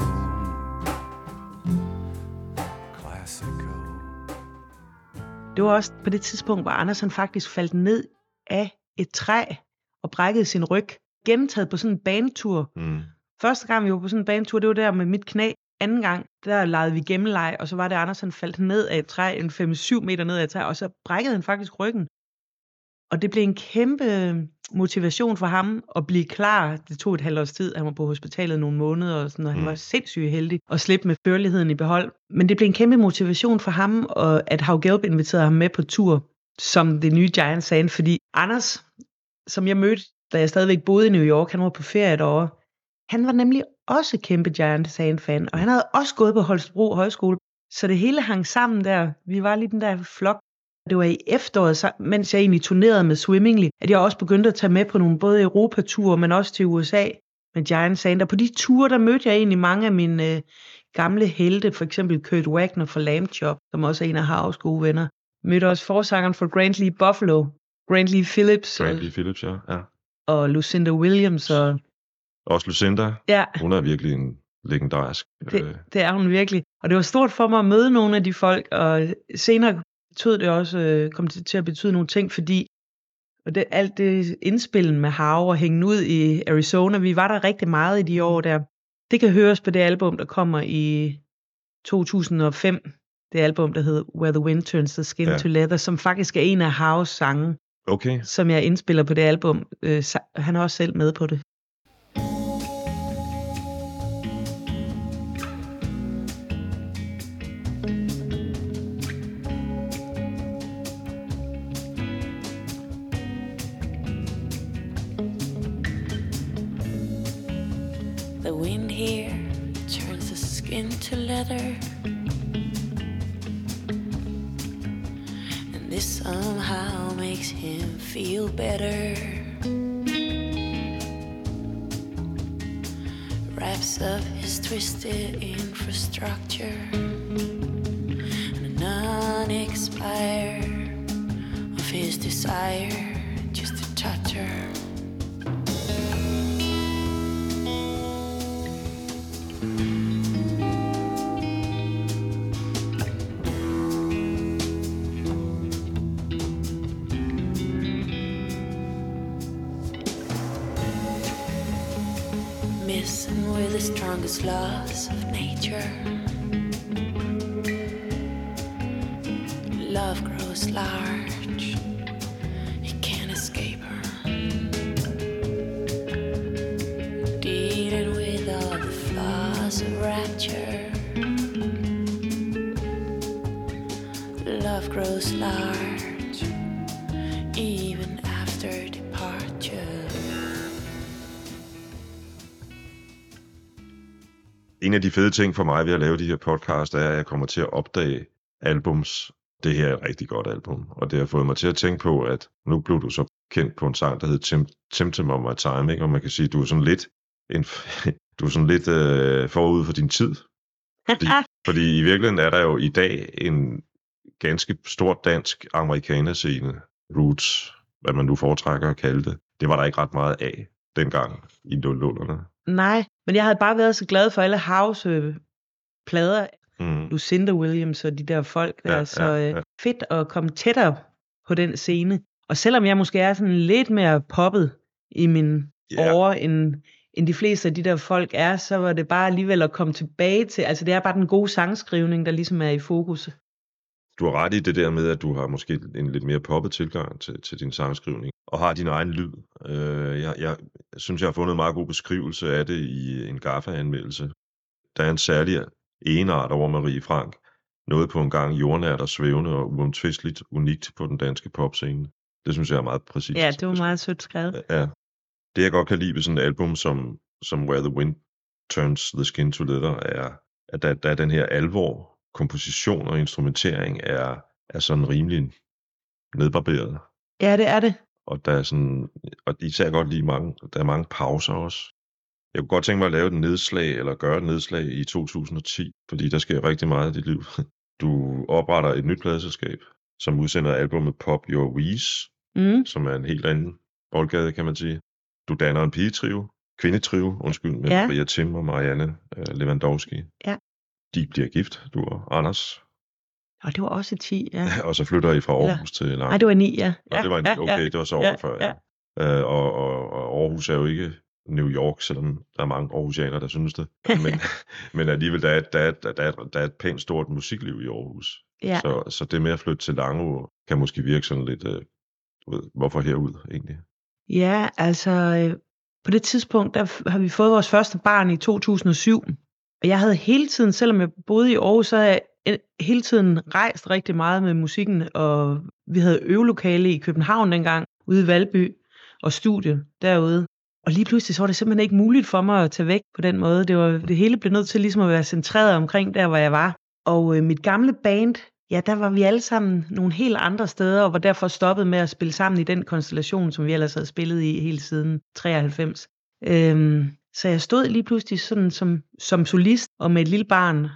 classical. Det var også på det tidspunkt, hvor Anders han faktisk faldt ned af et træ og brækkede sin ryg. Gentaget på sådan en banetur. Mm. Første gang, vi var på sådan en banetur, det var der med mit knæ. Anden gang, der legede vi gemmeleg, og så var det, Anders han faldt ned af et træ, en 5-7 meter ned af et træ, og så brækkede han faktisk ryggen. Og det blev en kæmpe motivation for ham at blive klar. Det tog et halvt års tid. Han var på hospitalet nogle måneder, og, sådan, og han Mm. var sindssygt heldig at slippe med førligheden i behold. Men det blev en kæmpe motivation for ham, og at Hav Gelb inviterede ham med på tur som det nye Giant Sand, fordi Anders, som jeg mødte, da jeg stadigvæk boede i New York, han var på ferie derovre, han var nemlig også kæmpe Giant Sand-fan, og han havde også gået på Holstebro Højskole. Så det hele hang sammen der. Vi var lige den der flok. Det var i efteråret, mens jeg egentlig turnerede med Swimmingly, at jeg også begyndte at tage med på nogle både Europature, men også til USA med Giant Sand. Og på de ture, der mødte jeg egentlig mange af mine øh, gamle helte, for eksempel Kurt Wagner fra Lamb Chop, som også er en af Havs gode venner. Mødte også forsangeren for Grant Lee Buffalo, Grant Lee Phillips Grant Lee Phillips, ja. ja. og Lucinda Williams. Og, Også Lucinda, ja, hun er virkelig en legendarisk. øh, det, det er hun virkelig. Og det var stort for mig at møde nogle af de folk, og senere betød det også, øh, kom det til at betyde nogle ting, fordi og det, alt det indspillen med Hav og hængen ud i Arizona, vi var der rigtig meget i de år der. Det kan høres på det album, der kommer i 2005. Det album, der hedder Where the Wind Turns the Skin Ja. to Leather, som faktisk er en af Havs sange, Okay, som jeg indspiller på det album. Øh, han er også selv med på det. Leather. And this somehow makes him feel better. Wraps up his twisted infrastructure and an unexpired of his desire just to touch her. Strongest laws of nature. Love grows large, En af de fede ting for mig ved at lave de her podcast, er, at jeg kommer til at opdage albums. Det her er et rigtig godt album, og det har fået mig til at tænke på, at nu blev du så kendt på en sang, der hed Tem- Temptem of My Time, ikke? og man kan sige, at du er sådan lidt, en, du er sådan lidt øh, forud for din tid. Fordi, fordi i virkeligheden er der jo i dag en ganske stor dansk amerikanerscene, roots, hvad man nu foretrækker at kalde det. Det var der ikke ret meget af dengang i 00'erne. Nej, men jeg havde bare været så glad for alle House øh, plader, Mm. Lucinda Williams og de der folk der, Ja, så ja, øh, ja. fedt at komme tættere på den scene. Og selvom jeg måske er sådan lidt mere poppet i min yeah. over, end, end de fleste af de der folk er, så var det bare alligevel at komme tilbage til, altså det er bare den gode sangskrivning, der ligesom er i fokus. Du har ret i det der med, at du har måske en lidt mere poppet tilgang til, til din sangskrivning, og har din egen lyd. Øh, jeg, jeg synes, jeg har fundet en meget god beskrivelse af det i en Gaffa-anmeldelse. Der er en særlig enart over Marie Frank. Noget på en gang jordnært og svævende og uomtvisteligt unikt på den danske popscene. Det synes jeg er meget præcist. Ja, det var meget sødt skrevet. Ja. Det jeg godt kan lide ved sådan et album som, som Where the Wind Turns the Skin to Leather, er, at der, der er den her alvor, komposition og instrumentering er, er sådan rimelig nedbarberet. Ja, det er det. Og der er sådan, og især godt lige mange, der er mange pauser også. Jeg kunne godt tænke mig at lave et nedslag, eller gøre et nedslag i 2010, fordi der sker rigtig meget i dit liv. Du opretter et nyt pladeselskab, som udsender albumet Pop Your Wheeze, Mm. som er en helt anden boldgade, kan man sige. Du danner en pigetrio, kvindetrio, undskyld, med Ja. Maria Tim og Marianne uh, Lewandowski. Ja. De bliver gift, du og Anders, Og det var også 10, ja. og så flytter I fra Aarhus til Lang. Nej, det var 9, ja. Nå, ja, det var en, ja, okay, ja. det var så året ja, før, ja. ja. Øh, og, og, og Aarhus er jo ikke New York, selvom der er mange aarhusianere, der synes det. Men, men alligevel, der er, der, er, der, er, der er et pænt stort musikliv i Aarhus. ja. Så, så det med at flytte til Langeå kan måske virke sådan lidt, øh, ved, hvorfor herud egentlig? Ja, altså øh, på det tidspunkt, der har vi fået vores første barn i 2007. Og jeg havde hele tiden, selvom jeg boede i Aarhus, så havde jeg hele tiden rejst rigtig meget med musikken. Og vi havde øvelokale i København dengang, ude i Valby, og studie derude. Og lige pludselig så var det simpelthen ikke muligt for mig at tage væk på den måde. Det, var, det hele blev nødt til ligesom at være centreret omkring der, hvor jeg var. Og øh, mit gamle band, ja, der var vi alle sammen nogle helt andre steder, og var derfor stoppet med at spille sammen i den konstellation, som vi ellers havde spillet i hele siden 93. Øhm, så jeg stod lige pludselig sådan som, som solist og med et lille barn.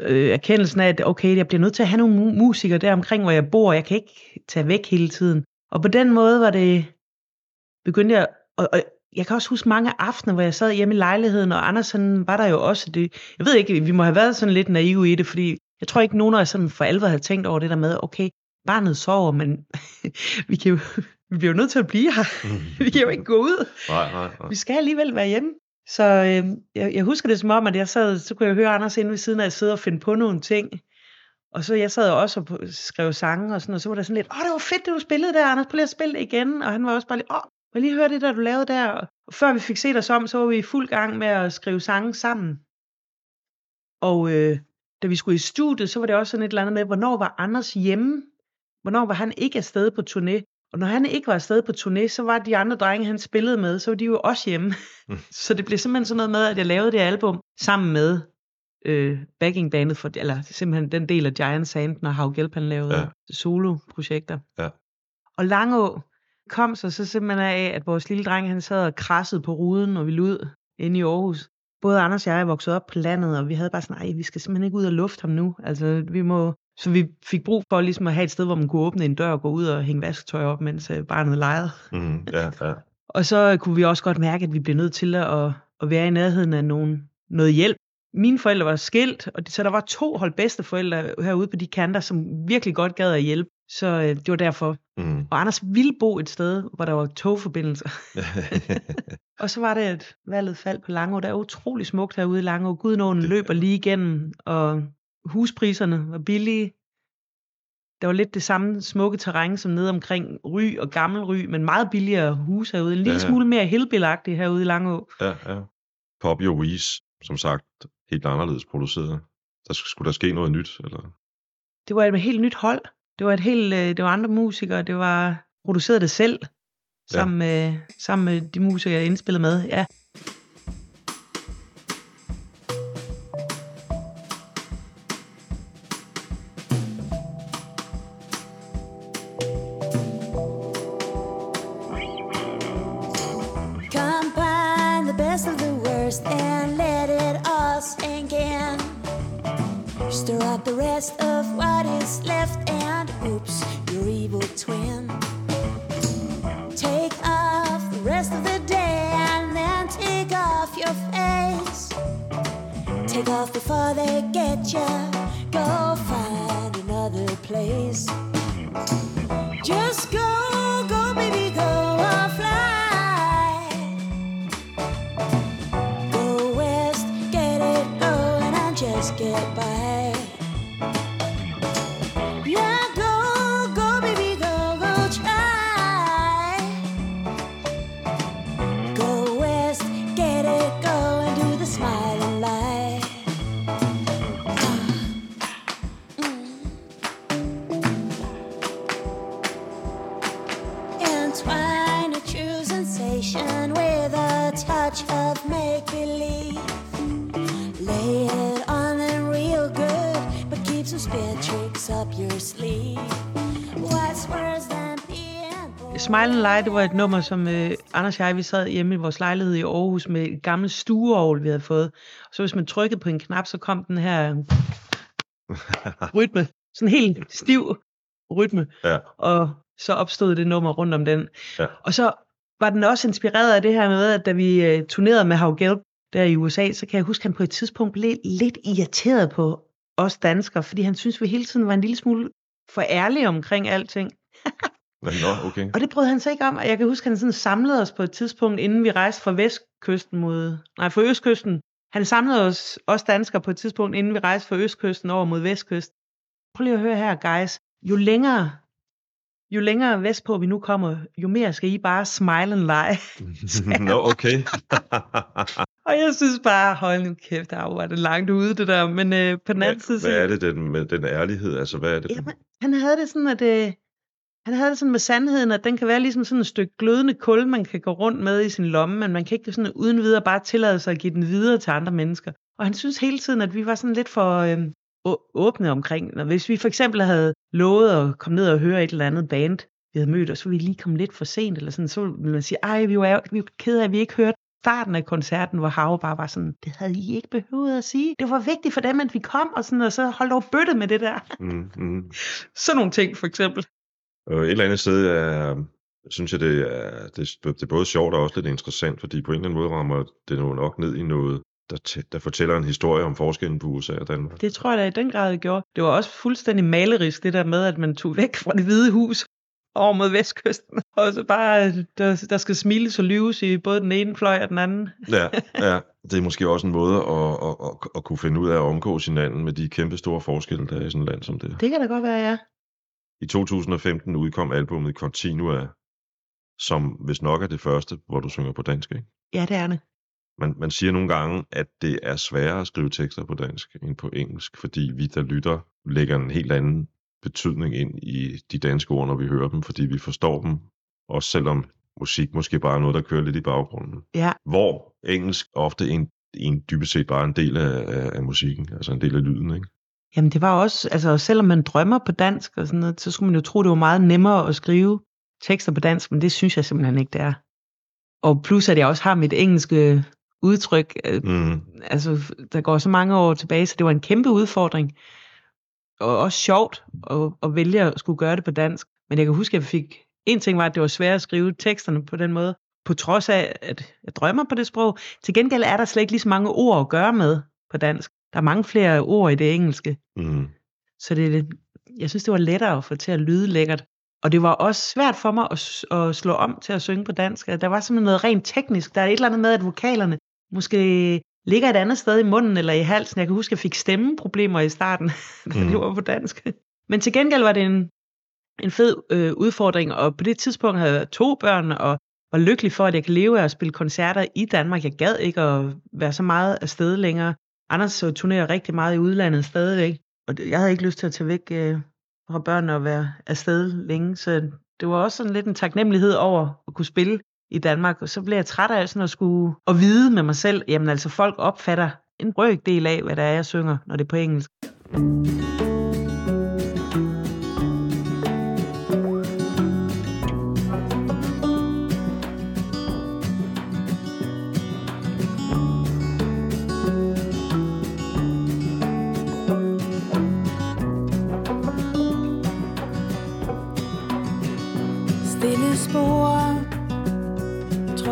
Øh, øh erkendelsen af, at okay, jeg bliver nødt til at have nogle mu- musikere der omkring, hvor jeg bor. Jeg kan ikke tage væk hele tiden. Og på den måde var det, begyndte jeg, og, og jeg kan også huske mange aftener, hvor jeg sad hjemme i lejligheden, og Andersen var der jo også. Det, jeg ved ikke, vi må have været sådan lidt naive i det, fordi jeg tror ikke, nogen af os sådan for alvor havde tænkt over det der med, okay, barnet sover, men vi, kan jo, vi bliver jo nødt til at blive her. vi kan jo ikke gå ud. Nej, nej, nej. Vi skal alligevel være hjemme. Så øh, jeg, jeg husker det som om, at jeg sad, så kunne jeg høre Anders inde ved siden af at sidde og finde på nogle ting. Og så jeg sad også og skrev sange og sådan, og så var der sådan lidt, åh, det var fedt, det du spillede der, Anders, prøv lige at spille det igen. Og han var også bare lidt, åh, må lige høre det der, du lavede der. Og før vi fik set os om, så var vi i fuld gang med at skrive sange sammen. Og øh, da vi skulle i studiet, så var det også sådan et eller andet med, hvornår var Anders hjemme? Hvornår var han ikke afsted på turné? Og når han ikke var afsted på turné, så var de andre drenge, han spillede med, så var de jo også hjemme. Mm. så det blev simpelthen sådan noget med, at jeg lavede det album sammen med øh, backingbandet, for, eller simpelthen den del af Giant Sand, når Hav Gelb han lavede Ja. ja. solo-projekter. Ja. Og Langå kom så, så simpelthen af, at vores lille dreng, han sad og krassede på ruden, og vi ud inde i Aarhus. Både Anders og jeg er vokset op på landet, og vi havde bare sådan, nej, vi skal simpelthen ikke ud og lufte ham nu. Altså, vi må... Så vi fik brug for ligesom at have et sted, hvor man kunne åbne en dør og gå ud og hænge vasketøj op, mens øh, barnet legede. Mm, ja, ja. Og så kunne vi også godt mærke, at vi blev nødt til at, at være i nærheden af nogen, noget hjælp. Mine forældre var skilt, og det, så der var to hold bedsteforældre herude på de kanter, som virkelig godt gad at hjælpe. Så øh, det var derfor. Mm. Og Anders ville bo et sted, hvor der var togforbindelser. Og så var det, at valget faldt på Langå. Der er utrolig smukt herude i Langå. Gudnåen løber lige igennem, og huspriserne var billige. Der var lidt det samme smukke terræn som nede omkring Ry og Gammel Ry, men meget billigere hus herude. En lille Ja, ja. smule mere hillbilagtigt herude i Langå. ja, ja. Poppy og Weeze, som sagt, helt anderledes produceret. Der sk- skulle der ske noget nyt, eller? Det var et helt nyt hold. Det var et helt, øh, det var andre musikere. Det var produceret det selv, sammen, med, sammen med de musikere, jeg indspillede med. Ja. The rest of what is left and oops, your evil twin. Take off the rest of the day and then take off your face. Take off before they get you. Go find another place. Just go, Lie, det var et nummer, som øh, Anders og jeg, vi sad hjemme i vores lejlighed i Aarhus med et gammelt stueovl, vi havde fået. Så hvis man trykkede på en knap, så kom den her rytme. Sådan en helt stiv rytme. Ja. Og så opstod det nummer rundt om den. Ja. Og så var den også inspireret af det her med, at da vi øh, turnerede med Hav Gelb der i USA, så kan jeg huske, at han på et tidspunkt blev lidt irriteret på os danskere, fordi han synes vi hele tiden var en lille smule for ærlige omkring alting. Nå, okay. Og det brød han sig ikke om. Og jeg kan huske, at han sådan samlede os på et tidspunkt, inden vi rejste fra vestkysten mod... Nej, fra østkysten. Han samlede os, os danskere på et tidspunkt, inden vi rejste fra østkysten over mod vestkysten. Prøv lige at høre her, guys. Jo længere, jo længere vestpå vi nu kommer, jo mere skal I bare smile and lie. Nå, okay. Og jeg synes bare, hold nu kæft, der var det langt ude, det der. Men øh, på den anden side... hvad, er det den, med den ærlighed? Altså, hvad er det? Jamen, han havde det sådan, at... Øh, han havde det sådan med sandheden, at den kan være ligesom sådan et stykke glødende kul, man kan gå rundt med i sin lomme, men man kan ikke sådan uden videre bare tillade sig at give den videre til andre mennesker. Og han synes hele tiden, at vi var sådan lidt for øh, åbne omkring. Når hvis vi for eksempel havde lovet at komme ned og høre et eller andet band, vi havde mødt, og så ville vi lige komme lidt for sent, eller sådan, så ville man sige, ej, vi var, vi var kede af, at vi ikke hørte starten af koncerten, hvor Hav bare var sådan, det havde I ikke behøvet at sige. Det var vigtigt for dem, at vi kom, og, sådan, og så holdt over bøtte med det der. Mm, mm. Sådan nogle ting, for eksempel. Og et eller andet sted er, synes jeg, det er, det, det er både sjovt og også lidt interessant, fordi på en eller anden måde rammer det jo nok ned i noget, der, tæ- der fortæller en historie om forskellen på USA og Danmark. Det tror jeg da i den grad, det gjorde. Det var også fuldstændig malerisk, det der med, at man tog væk fra det hvide hus over mod vestkysten, og så bare, der, der skal smiles og lyves i både den ene fløj og den anden. Ja, ja, det er måske også en måde at, at, at, at kunne finde ud af at omgås hinanden med de kæmpe store forskelle, der er i sådan et land som det. Det kan da godt være, ja. I 2015 udkom albumet Continua, som hvis nok er det første, hvor du synger på dansk. Ikke? Ja, det er det. Man, man siger nogle gange, at det er sværere at skrive tekster på dansk end på engelsk, fordi vi, der lytter, lægger en helt anden betydning ind i de danske ord, når vi hører dem, fordi vi forstår dem, også selvom musik måske bare er noget, der kører lidt i baggrunden. Ja, Hvor engelsk ofte en, en dybest set bare en del af, af, af musikken, altså en del af lyden, ikke? Jamen det var også, altså selvom man drømmer på dansk og sådan noget, så skulle man jo tro, det var meget nemmere at skrive tekster på dansk, men det synes jeg simpelthen ikke, det er. Og plus at jeg også har mit engelske udtryk, øh, Mm. altså der går så mange år tilbage, så det var en kæmpe udfordring. Og også sjovt at, at vælge at skulle gøre det på dansk. Men jeg kan huske, at jeg fik, en ting var, at det var svært at skrive teksterne på den måde, på trods af, at jeg drømmer på det sprog. Til gengæld er der slet ikke lige så mange ord at gøre med på dansk. Der er mange flere ord i det engelske. Mm. Så det, er lidt- jeg synes, det var lettere at få til at lyde lækkert. Og det var også svært for mig at, at slå om til at synge på dansk. Der var simpelthen noget rent teknisk. Der er et eller andet med, at vokalerne måske ligger et andet sted i munden eller i halsen. Jeg kan huske, at jeg fik stemmeproblemer i starten, da Mhm. det var på dansk. Men til gengæld var det en, en fed øh, udfordring, og på det tidspunkt havde jeg to børn, og var lykkelig for, at jeg kan leve af at spille koncerter i Danmark. Jeg gad ikke at være så meget afsted længere. Anders så turnerer rigtig meget i udlandet stadigvæk, og jeg havde ikke lyst til at tage væk øh, fra børnene og være afsted længe, så det var også sådan lidt en taknemmelighed over at kunne spille i Danmark, og så blev jeg træt af sådan at skulle at vide med mig selv, jamen altså folk opfatter en brøkdel af, hvad der er, jeg synger, når det er på engelsk.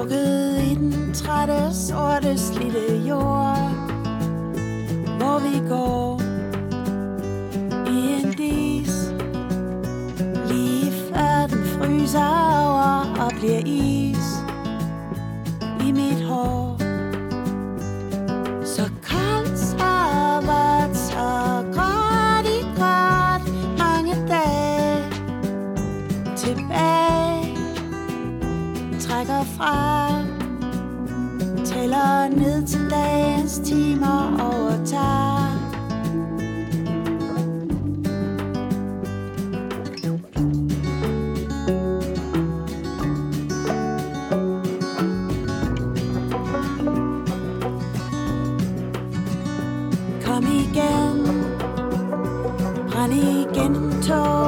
Trukket i den trætte, sorte, slidte jord. Hvor vi går I en dis. Lige før den fryser over og bliver is herfra Tæller ned til dagens timer overtager Kom igen. Brænd igen tågen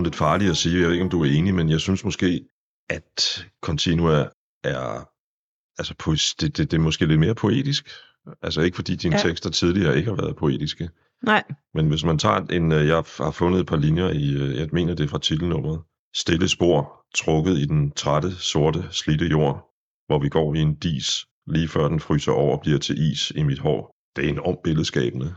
sådan lidt farligt at sige, jeg ved ikke, om du er enig, men jeg synes måske, at Continua er, altså poes- det, det, det er måske lidt mere poetisk. Altså ikke fordi dine Ja. tekster tidligere ikke har været poetiske, Nej, men hvis man tager en, øh, jeg har fundet et par linjer i, øh, jeg mener det er fra titelnummeret, Stille spor, trukket i den trætte, sorte, slidte jord, hvor vi går i en dis, lige før den fryser over og bliver til is i mit hår. Det er enormt billedskabende.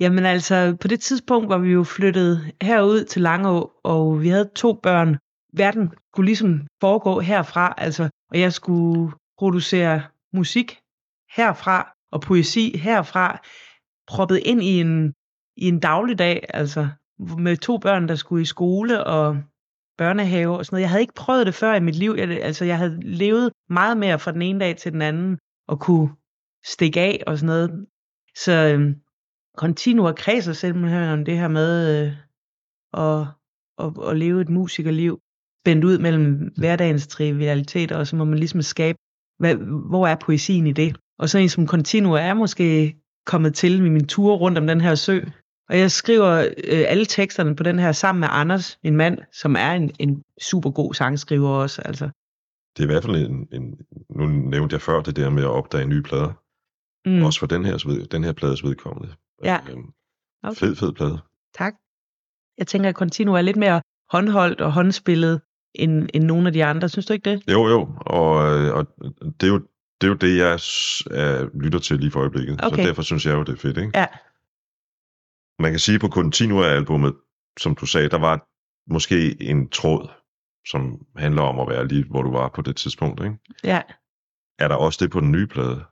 Jamen altså, på det tidspunkt var vi jo flyttet herud til Langå, og vi havde to børn. Verden skulle ligesom foregå herfra, altså, og jeg skulle producere musik herfra, og poesi herfra, proppet ind i en, i en dagligdag, altså med to børn, der skulle i skole og børnehave og sådan noget. Jeg havde ikke prøvet det før i mit liv. Jeg, altså, jeg havde levet meget mere fra den ene dag til den anden, og kunne stikke af og sådan noget. Så øhm, Continua kredser simpelthen om det her med øh, at, at, at leve et musikerliv spændt ud mellem hverdagens trivialiteter, og så må man ligesom skabe, hvad, hvor er poesien i det? Og så en som Continua er måske kommet til med min tur rundt om den her sø. Og jeg skriver øh, alle teksterne på den her sammen med Anders, en mand, som er en, en super god sangskriver også. Altså. Det er i hvert fald en, en, nu nævnte jeg før det der med at opdage nye plader. Mm. Også for den her, den her plades vedkommende. Ja. Øhm, okay. Fed, fed plade. Tak. Jeg tænker, at Continua er lidt mere håndholdt og håndspillet end, end nogle af de andre. Synes du ikke det? Jo, jo, og, øh, og det, er jo, det er jo det, jeg er, lytter til lige for øjeblikket. Okay. Så derfor synes jeg jo, det er fedt. Ikke? Ja. Man kan sige på Continua-albummet, som du sagde, der var måske en tråd, som handler om at være lige, hvor du var på det tidspunkt. Ikke? Ja. Er der også det på den nye plade?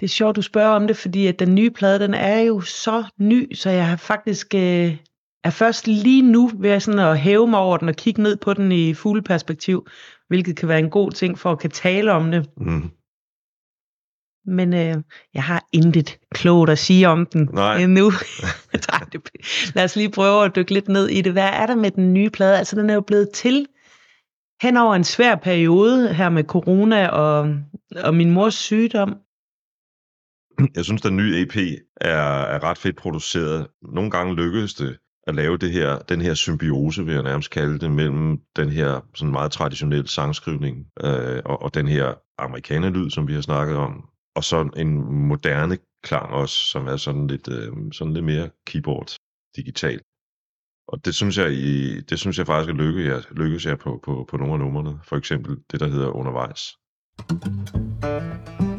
Det er sjovt, du spørger om det, fordi at den nye plade, den er jo så ny, så jeg har faktisk øh, er først lige nu ved sådan at hæve mig over den og kigge ned på den i fugleperspektiv, hvilket kan være en god ting for at kan tale om det. Mm. Men øh, jeg har intet klogt at sige om den Nej. endnu. Nej, det, lad os lige prøve at dykke lidt ned i det. Hvad er der med den nye plade? Altså, den er jo blevet til hen over en svær periode her med corona og, og min mors sygdom. Jeg synes, den nye EP er, er ret fedt produceret. Nogle gange lykkedes det at lave det her, den her symbiose, vil jeg nærmest kalde det, mellem den her sådan meget traditionelle sangskrivning øh, og, og den her amerikanerlyd, som vi har snakket om, og så en moderne klang også, som er sådan lidt, øh, sådan lidt mere keyboard digital. Og det synes jeg, i, det synes jeg faktisk er lykke, jeg, lykkes jeg på, på, på nogle af numrene. For eksempel det, der hedder Undervejs. En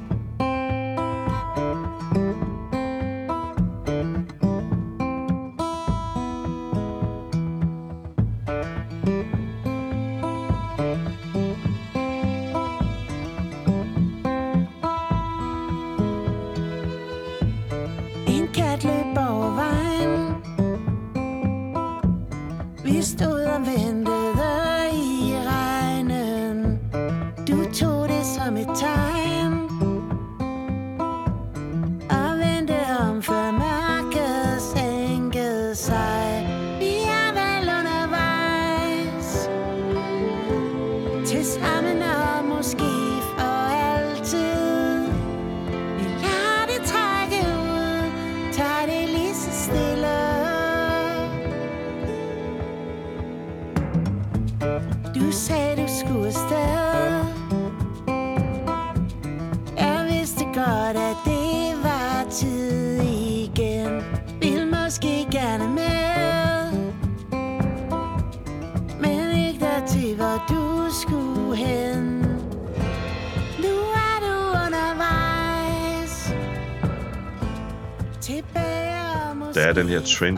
den her trend,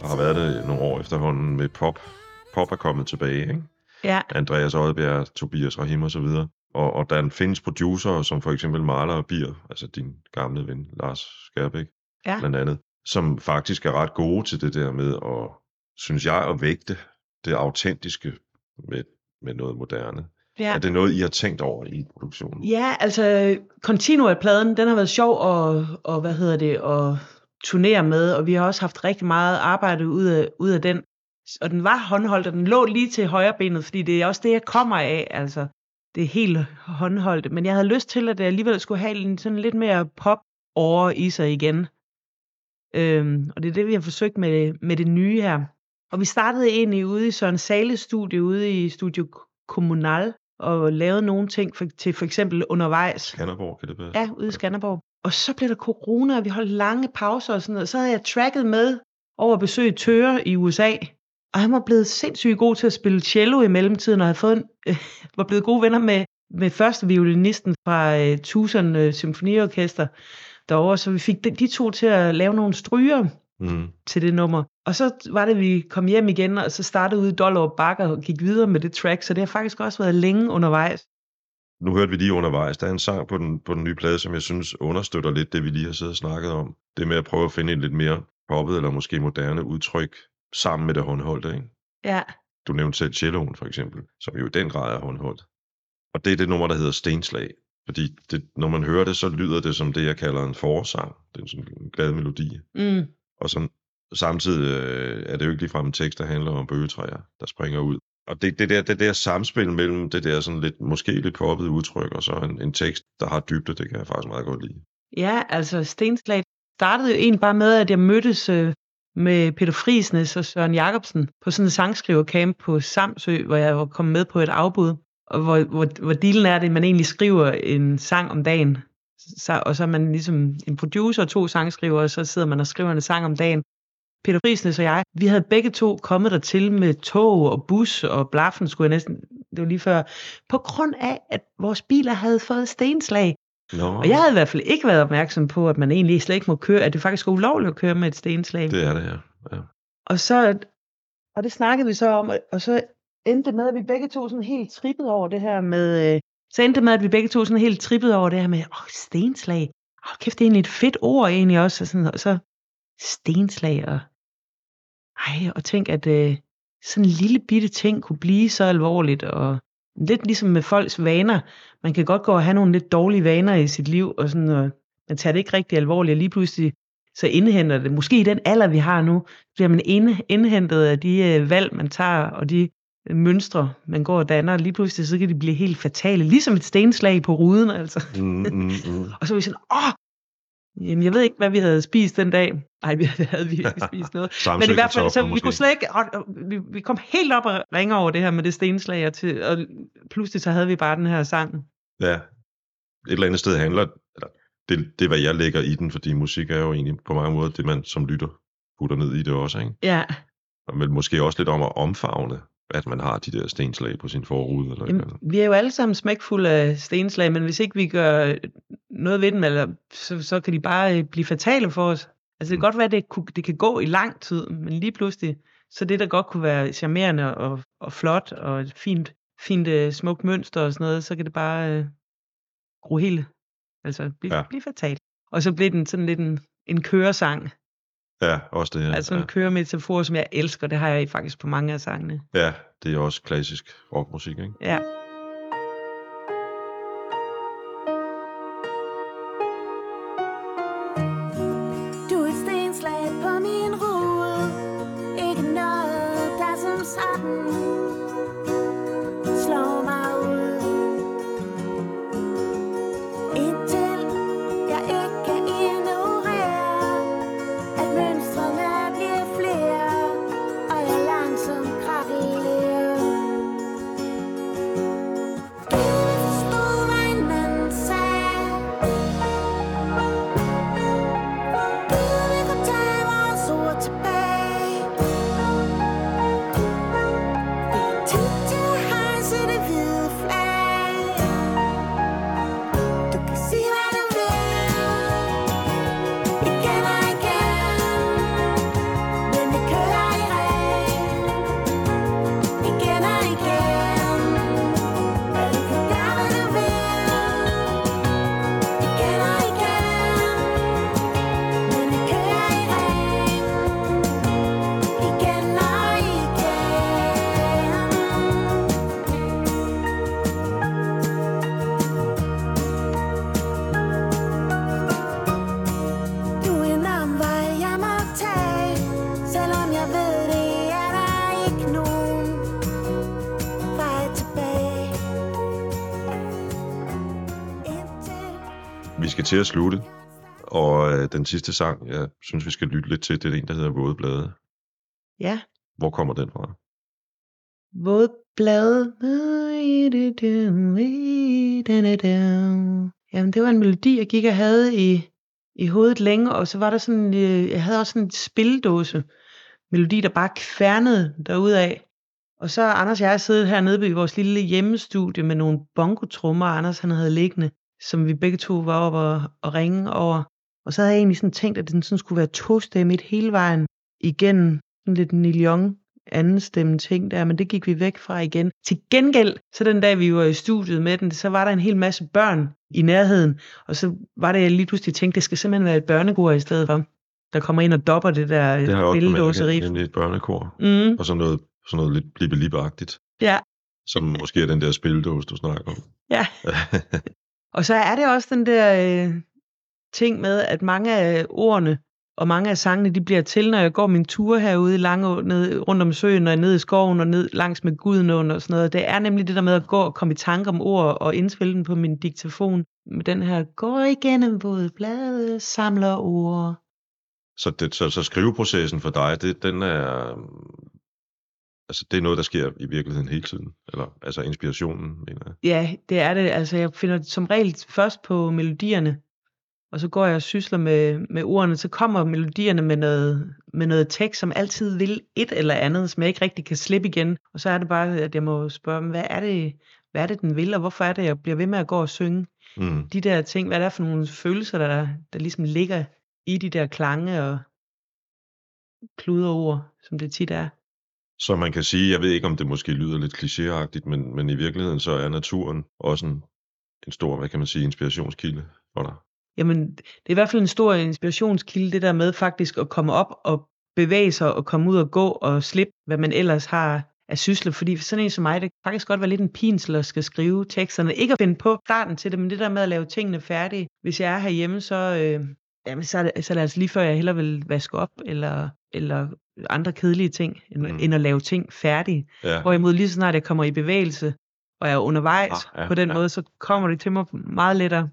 og har været det nogle år efterhånden med pop. Pop er kommet tilbage, ikke? Ja, Andreas Oddbjerg, Tobias Rahim og så videre. Og, og der findes producer, som for eksempel Marler og Bier, altså din gamle ven Lars Skærbæk, ja. blandt andet, som faktisk er ret gode til det der med at, synes jeg, at vægte det autentiske med, med noget moderne. Ja. Er det noget, I har tænkt over i produktionen? Ja, altså Continua-pladen, den har været sjov at, og, hvad hedder det, at turnere med, og vi har også haft rigtig meget arbejde ud af, ud af den. Og den var håndholdt, og den lå lige til højre benet, fordi det er også det, jeg kommer af, altså. Det er helt håndholdt. Men jeg havde lyst til, at det alligevel skulle have en sådan lidt mere pop over i sig igen. Øhm, og det er det, vi har forsøgt med, med det nye her. Og vi startede egentlig ude i Søren Sales studie, ude i Studio Kommunal, og lavede nogle ting for, til for eksempel undervejs. Skanderborg, kan det være? Ja, ude i Skanderborg. Og så blev der corona, og vi holdt lange pauser og sådan noget. Så havde jeg tracket med over at besøge Tøre i USA. Og han var blevet sindssygt god til at spille cello i mellemtiden, og havde fået en, øh, var blevet gode venner med, med første violinisten fra øh, Tucson øh, Symfoniorkester derovre. Så vi fik de, de to til at lave nogle stryger Mm. til det nummer. Og så var det, vi kom hjem igen, og så startede ude i Dollerup Bakker og gik videre med det track, så det har faktisk også været længe undervejs. Nu hørte vi lige undervejs, der er en sang på den, på den nye plade, som jeg synes understøtter lidt det, vi lige har siddet og snakket om. Det med at prøve at finde et lidt mere poppet eller måske moderne udtryk sammen med det håndholdte. Ikke? Ja, Du nævnte selv celloen for eksempel, som jo i den grad er håndholdt. Og det er det nummer, der hedder Stenslag. Fordi det, når man hører det, så lyder det som det, jeg kalder en forsang. Det er sådan en glad melodi. Mm. Og så, samtidig øh, er det jo ikke ligefrem en tekst, der handler om bøgetræer, der springer ud. Og det, det, der, det der samspil mellem det der sådan lidt, måske lidt poppet udtryk, og så en, en tekst, der har dybde, det kan jeg faktisk meget godt lide. Ja, altså Stenslag startede jo egentlig bare med, at jeg mødtes øh, med Peter Friisnes og Søren Jacobsen på sådan en sangskrivercamp på Samsø, hvor jeg var kommet med på et afbud, og hvor, hvor, hvor dealen er det, at man egentlig skriver en sang om dagen, så, og så er man ligesom en producer og to sangskriver, og så sidder man og skriver en sang om dagen. Peter Friisnes og jeg, vi havde begge to kommet der til med tog og bus og blaffen, skulle jeg næsten, det var lige før, på grund af, at vores biler havde fået stenslag. Nå, Og jeg havde i hvert fald ikke været opmærksom på, at man egentlig slet ikke må køre, at det faktisk er ulovligt at køre med et stenslag. det er det, ja. ja. Og så, og det snakkede vi så om, og så endte med, at vi begge to sådan helt trippede over det her med, øh, så endte med, at vi begge to sådan helt trippede over det her med, åh, stenslag. Åh, kæft, det er egentlig et fedt ord egentlig også, og, sådan, og så stenslag, og ej, og tænk, at øh, sådan en lille bitte ting kunne blive så alvorligt, og lidt ligesom med folks vaner. Man kan godt gå og have nogle lidt dårlige vaner i sit liv, og sådan, og man tager det ikke rigtig alvorligt, og lige pludselig så indhenter det, måske i den alder, vi har nu, bliver man indhentet af de øh, valg, man tager, og de øh, mønstre, man går og danner, og lige pludselig så kan de blive helt fatale, ligesom et stenslag på ruden, altså. Mm, mm, mm. Og så var vi sådan, åh, jamen jeg ved ikke, hvad vi havde spist den dag. Nej, vi havde, vi ikke spist noget. Men i hvert fald, så vi kunne slet ikke, og, og, vi, vi kom helt op og ringe over det her med det stenslag, og, til, og pludselig så havde vi bare den her sang. Ja, et eller andet sted handler, eller det, det er, hvad jeg lægger i den, fordi musik er jo egentlig på mange måder det, man som lytter putter ned i det også, ikke? Ja, Og men måske også lidt om at omfavne, at man har de der stenslag på sin forrude. Eller Jamen, Jamen. vi er jo alle sammen smækfulde af stenslag, men hvis ikke vi gør noget ved dem, eller, så, så kan de bare øh, blive fatale for os. Altså det kan Mm. godt være, at det, kunne, det kan gå i lang tid, men lige pludselig, så det der godt kunne være charmerende og, og flot og et fint, fint uh, smukt mønster og sådan noget, så kan det bare uh, gro helt, altså blive, Ja. blive fatalt. Og så bliver den sådan lidt en, en køresang, Ja, også det. ja, Ja, altså ja. en køremetafor, som jeg elsker, det har jeg faktisk på mange af sangene. ja, det er også klassisk rockmusik, ikke? Ja. Skal til at slutte, og øh, den sidste sang, jeg synes, vi skal lytte lidt til, det er en, der hedder Våde Blade. Ja. Hvor kommer den fra? Våde blade. Jamen, det var en melodi, jeg gik og havde i, i hovedet længe, og så var der sådan, øh, jeg havde også sådan en spildåse melodi, der bare kværnede derudad. Og så Anders og jeg siddet hernede i vores lille hjemmestudie med nogle bongotrummer, Anders han havde liggende, som vi begge to var oppe og, og ringe over. Og så havde jeg egentlig sådan tænkt, at den sådan skulle være tostemmigt hele vejen igennem. Sådan lidt Neil Young anden stemme ting der, men det gik vi væk fra igen. Til gengæld, så den dag vi var i studiet med den, så var der en hel masse børn i nærheden, og så var det, jeg lige pludselig tænkte, det skal simpelthen være et børnekor i stedet for, der kommer ind og dopper det der Det har billedåseri. et børnekor. Mm, Og sådan noget, sådan noget lidt blippe agtigt ja, som måske er den der spildåse, du snakker om. ja. Og så er det også den der øh, ting med, at mange af ordene og mange af sangene, de bliver til, når jeg går min tur herude i Langå, ned, rundt om søen og ned i skoven og ned langs med Gudenåen og sådan noget. Det er nemlig det der med at gå og komme i tanke om ord og indspille dem på min diktafon. Med den her, går igennem både blade, samler ord. Så, det, så, så skriveprocessen for dig, det, den er, altså det er noget, der sker i virkeligheden hele tiden? Eller altså inspirationen, mener jeg? Ja, det er det. Altså jeg finder som regel først på melodierne, og så går jeg og sysler med, med ordene, så kommer melodierne med noget, med noget tekst, som altid vil et eller andet, som jeg ikke rigtig kan slippe igen. Og så er det bare, at jeg må spørge hvad er det, hvad er det den vil, og hvorfor er det, jeg bliver ved med at gå og synge? Mm. De der ting, hvad er det for nogle følelser, der, der ligesom ligger i de der klange og kluderord, som det tit er. Så man kan sige, jeg ved ikke, om det måske lyder lidt klichéagtigt, men, men i virkeligheden så er naturen også en, en stor, hvad kan man sige, inspirationskilde for dig. Jamen, det er i hvert fald en stor inspirationskilde, det der med faktisk at komme op og bevæge sig og komme ud og gå og slippe, hvad man ellers har af sysler. Fordi for sådan en som mig, det kan faktisk godt være lidt en pinsel at skal skrive teksterne. Ikke at finde på starten til det, men det der med at lave tingene færdige. Hvis jeg er herhjemme, så, øh, jamen, så, er det, så er det altså lige før, jeg hellere vil vaske op, eller, eller andre kedelige ting, end, Mm. end at lave ting færdige. Ja, Hvorimod lige så snart jeg kommer i bevægelse, og er undervejs Ah, ja, ja, på den ja. måde, så kommer det til mig meget lettere.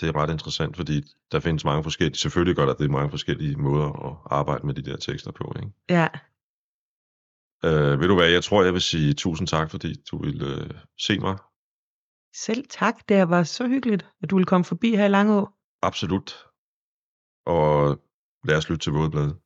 det er ret interessant, fordi der findes mange forskellige, selvfølgelig gør der det mange forskellige måder at arbejde med de der tekster på. Ikke? Ja, Øh, ved du hvad, jeg tror, jeg vil sige tusind tak, fordi du ville øh, se mig. selv tak. Det var så hyggeligt, at du ville komme forbi her i Langå. Absolut. Og lad os lytte til Vådbladet.